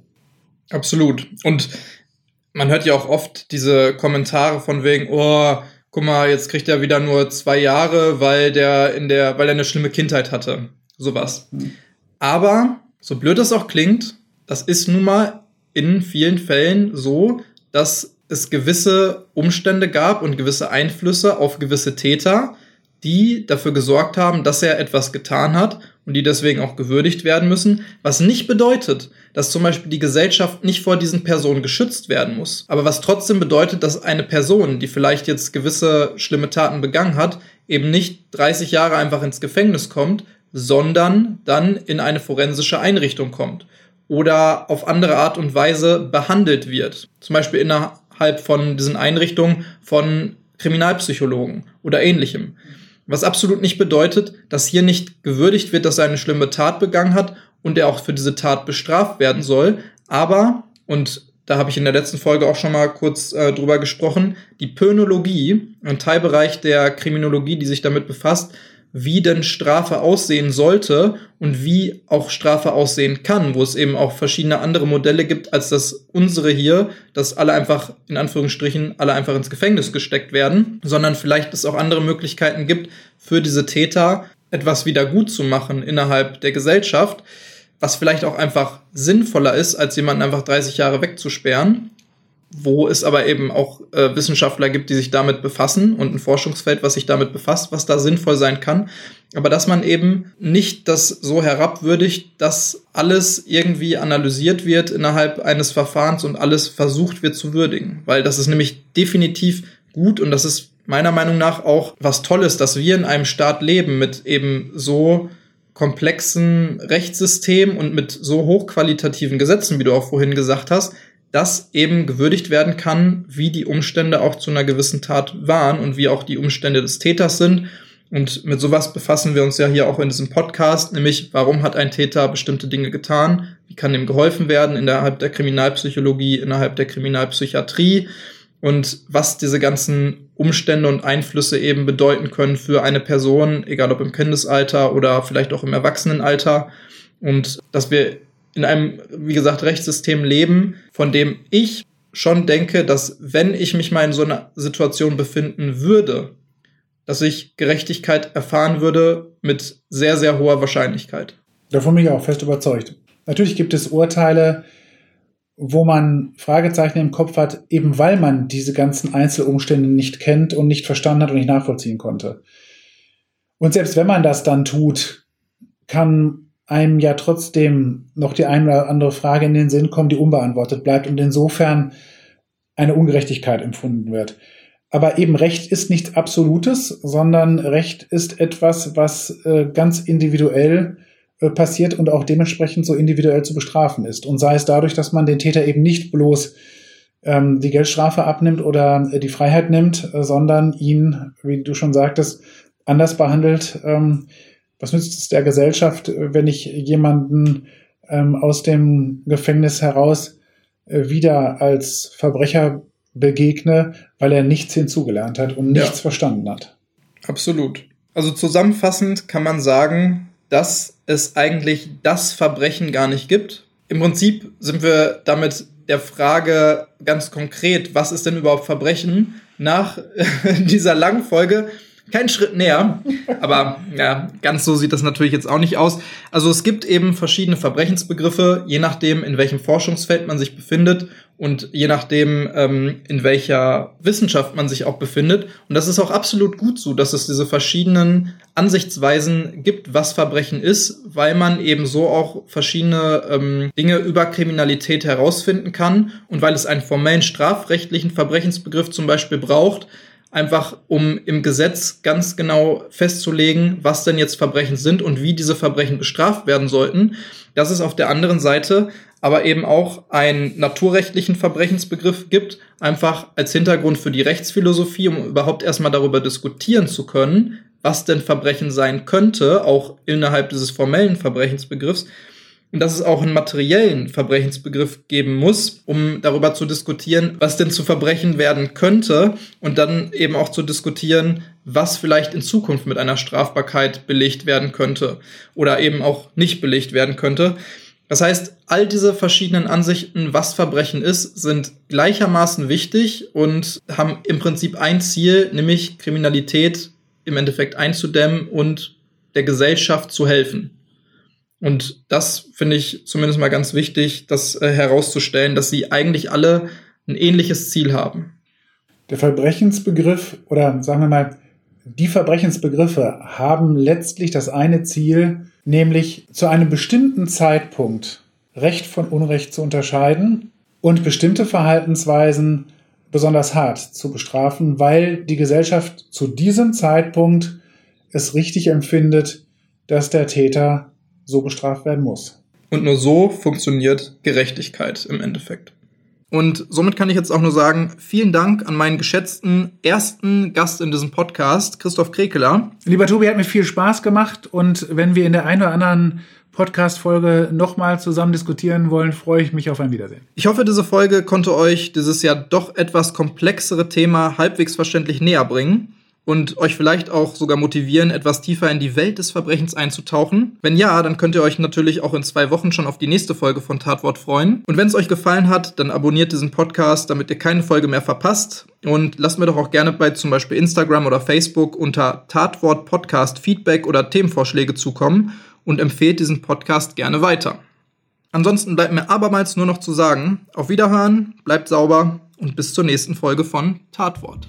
Absolut. Und man hört ja auch oft diese Kommentare von wegen, oh, guck mal, jetzt kriegt er wieder nur zwei Jahre, weil der in der, weil er eine schlimme Kindheit hatte. Sowas. Mhm. Aber, so blöd das auch klingt, das ist nun mal in vielen Fällen so, dass es gewisse Umstände gab und gewisse Einflüsse auf gewisse Täter, die dafür gesorgt haben, dass er etwas getan hat und die deswegen auch gewürdigt werden müssen, was nicht bedeutet, dass zum Beispiel die Gesellschaft nicht vor diesen Personen geschützt werden muss, aber was trotzdem bedeutet, dass eine Person, die vielleicht jetzt gewisse schlimme Taten begangen hat, eben nicht 30 Jahre einfach ins Gefängnis kommt, sondern dann in eine forensische Einrichtung kommt oder auf andere Art und Weise behandelt wird. Zum Beispiel innerhalb von diesen Einrichtungen von Kriminalpsychologen oder ähnlichem. Was absolut nicht bedeutet, dass hier nicht gewürdigt wird, dass er eine schlimme Tat begangen hat und er auch für diese Tat bestraft werden soll. Aber, und da habe ich in der letzten Folge auch schon mal kurz äh, drüber gesprochen, die Pönologie, ein Teilbereich der Kriminologie, die sich damit befasst, wie denn Strafe aussehen sollte und wie auch Strafe aussehen kann, wo es eben auch verschiedene andere Modelle gibt als das unsere hier, dass alle einfach in Anführungsstrichen alle einfach ins Gefängnis gesteckt werden, sondern vielleicht es auch andere Möglichkeiten gibt für diese Täter etwas wieder gut zu machen innerhalb der Gesellschaft, was vielleicht auch einfach sinnvoller ist, als jemanden einfach 30 Jahre wegzusperren wo es aber eben auch äh, Wissenschaftler gibt, die sich damit befassen und ein Forschungsfeld, was sich damit befasst, was da sinnvoll sein kann. Aber dass man eben nicht das so herabwürdigt, dass alles irgendwie analysiert wird innerhalb eines Verfahrens und alles versucht wird zu würdigen. Weil das ist nämlich definitiv gut und das ist meiner Meinung nach auch was Tolles, dass wir in einem Staat leben mit eben so komplexen Rechtssystemen und mit so hochqualitativen Gesetzen, wie du auch vorhin gesagt hast, dass eben gewürdigt werden kann, wie die Umstände auch zu einer gewissen Tat waren und wie auch die Umstände des Täters sind. Und mit sowas befassen wir uns ja hier auch in diesem Podcast, nämlich warum hat ein Täter bestimmte Dinge getan, wie kann ihm geholfen werden innerhalb der Kriminalpsychologie, innerhalb der Kriminalpsychiatrie und was diese ganzen Umstände und Einflüsse eben bedeuten können für eine Person, egal ob im Kindesalter oder vielleicht auch im Erwachsenenalter. Und dass wir in einem, wie gesagt, Rechtssystem leben, von dem ich schon denke, dass wenn ich mich mal in so einer Situation befinden würde, dass ich Gerechtigkeit erfahren würde mit sehr, sehr hoher Wahrscheinlichkeit. Davon bin ich auch fest überzeugt. Natürlich gibt es Urteile, wo man Fragezeichen im Kopf hat, eben weil man diese ganzen Einzelumstände nicht kennt und nicht verstanden hat und nicht nachvollziehen konnte. Und selbst wenn man das dann tut, kann einem ja trotzdem noch die eine oder andere Frage in den Sinn kommen, die unbeantwortet bleibt und insofern eine Ungerechtigkeit empfunden wird. Aber eben Recht ist nichts Absolutes, sondern Recht ist etwas, was äh, ganz individuell äh, passiert und auch dementsprechend so individuell zu bestrafen ist. Und sei es dadurch, dass man den Täter eben nicht bloß ähm, die Geldstrafe abnimmt oder äh, die Freiheit nimmt, äh, sondern ihn, wie du schon sagtest, anders behandelt. Ähm, was nützt es der Gesellschaft, äh, wenn ich jemanden ähm, aus dem Gefängnis heraus äh, wieder als Verbrecher begegne, weil er nichts hinzugelernt hat und nichts ja. verstanden hat? Absolut. Also zusammenfassend kann man sagen, dass es eigentlich das Verbrechen gar nicht gibt. Im Prinzip sind wir damit der Frage ganz konkret, was ist denn überhaupt Verbrechen? Nach dieser langen Folge kein Schritt näher. Aber ja, ganz so sieht das natürlich jetzt auch nicht aus. Also es gibt eben verschiedene Verbrechensbegriffe, je nachdem, in welchem Forschungsfeld man sich befindet und je nachdem, ähm, in welcher Wissenschaft man sich auch befindet. Und das ist auch absolut gut so, dass es diese verschiedenen Ansichtsweisen gibt, was Verbrechen ist, weil man eben so auch verschiedene ähm, Dinge über Kriminalität herausfinden kann und weil es einen formellen strafrechtlichen Verbrechensbegriff zum Beispiel braucht, einfach um im Gesetz ganz genau festzulegen, was denn jetzt Verbrechen sind und wie diese Verbrechen bestraft werden sollten. Dass es auf der anderen Seite aber eben auch einen naturrechtlichen Verbrechensbegriff gibt, einfach als Hintergrund für die Rechtsphilosophie, um überhaupt erstmal darüber diskutieren zu können, was denn Verbrechen sein könnte, auch innerhalb dieses formellen Verbrechensbegriffs und dass es auch einen materiellen Verbrechensbegriff geben muss, um darüber zu diskutieren, was denn zu Verbrechen werden könnte und dann eben auch zu diskutieren, was vielleicht in Zukunft mit einer Strafbarkeit belegt werden könnte oder eben auch nicht belegt werden könnte. Das heißt, all diese verschiedenen Ansichten, was Verbrechen ist, sind gleichermaßen wichtig und haben im Prinzip ein Ziel, nämlich Kriminalität im Endeffekt einzudämmen und der Gesellschaft zu helfen. Und das finde ich zumindest mal ganz wichtig, das äh, herauszustellen, dass sie eigentlich alle ein ähnliches Ziel haben. Der Verbrechensbegriff oder sagen wir mal, die Verbrechensbegriffe haben letztlich das eine Ziel, nämlich zu einem bestimmten Zeitpunkt Recht von Unrecht zu unterscheiden und bestimmte Verhaltensweisen besonders hart zu bestrafen, weil die Gesellschaft zu diesem Zeitpunkt es richtig empfindet, dass der Täter so bestraft werden muss. Und nur so funktioniert Gerechtigkeit im Endeffekt. Und somit kann ich jetzt auch nur sagen, vielen Dank an meinen geschätzten ersten Gast in diesem Podcast, Christoph Krekeler. Lieber Tobi, hat mir viel Spaß gemacht und wenn wir in der einen oder anderen Podcast-Folge nochmal zusammen diskutieren wollen, freue ich mich auf ein Wiedersehen. Ich hoffe, diese Folge konnte euch dieses ja doch etwas komplexere Thema halbwegs verständlich näher bringen und euch vielleicht auch sogar motivieren, etwas tiefer in die Welt des Verbrechens einzutauchen? Wenn ja, dann könnt ihr euch natürlich auch in zwei Wochen schon auf die nächste Folge von Tatwort freuen. Und wenn es euch gefallen hat, dann abonniert diesen Podcast, damit ihr keine Folge mehr verpasst. Und lasst mir doch auch gerne bei zum Beispiel Instagram oder Facebook unter Tatwort Podcast Feedback oder Themenvorschläge zukommen und empfehlt diesen Podcast gerne weiter. Ansonsten bleibt mir abermals nur noch zu sagen, auf Wiederhören, bleibt sauber und bis zur nächsten Folge von Tatwort.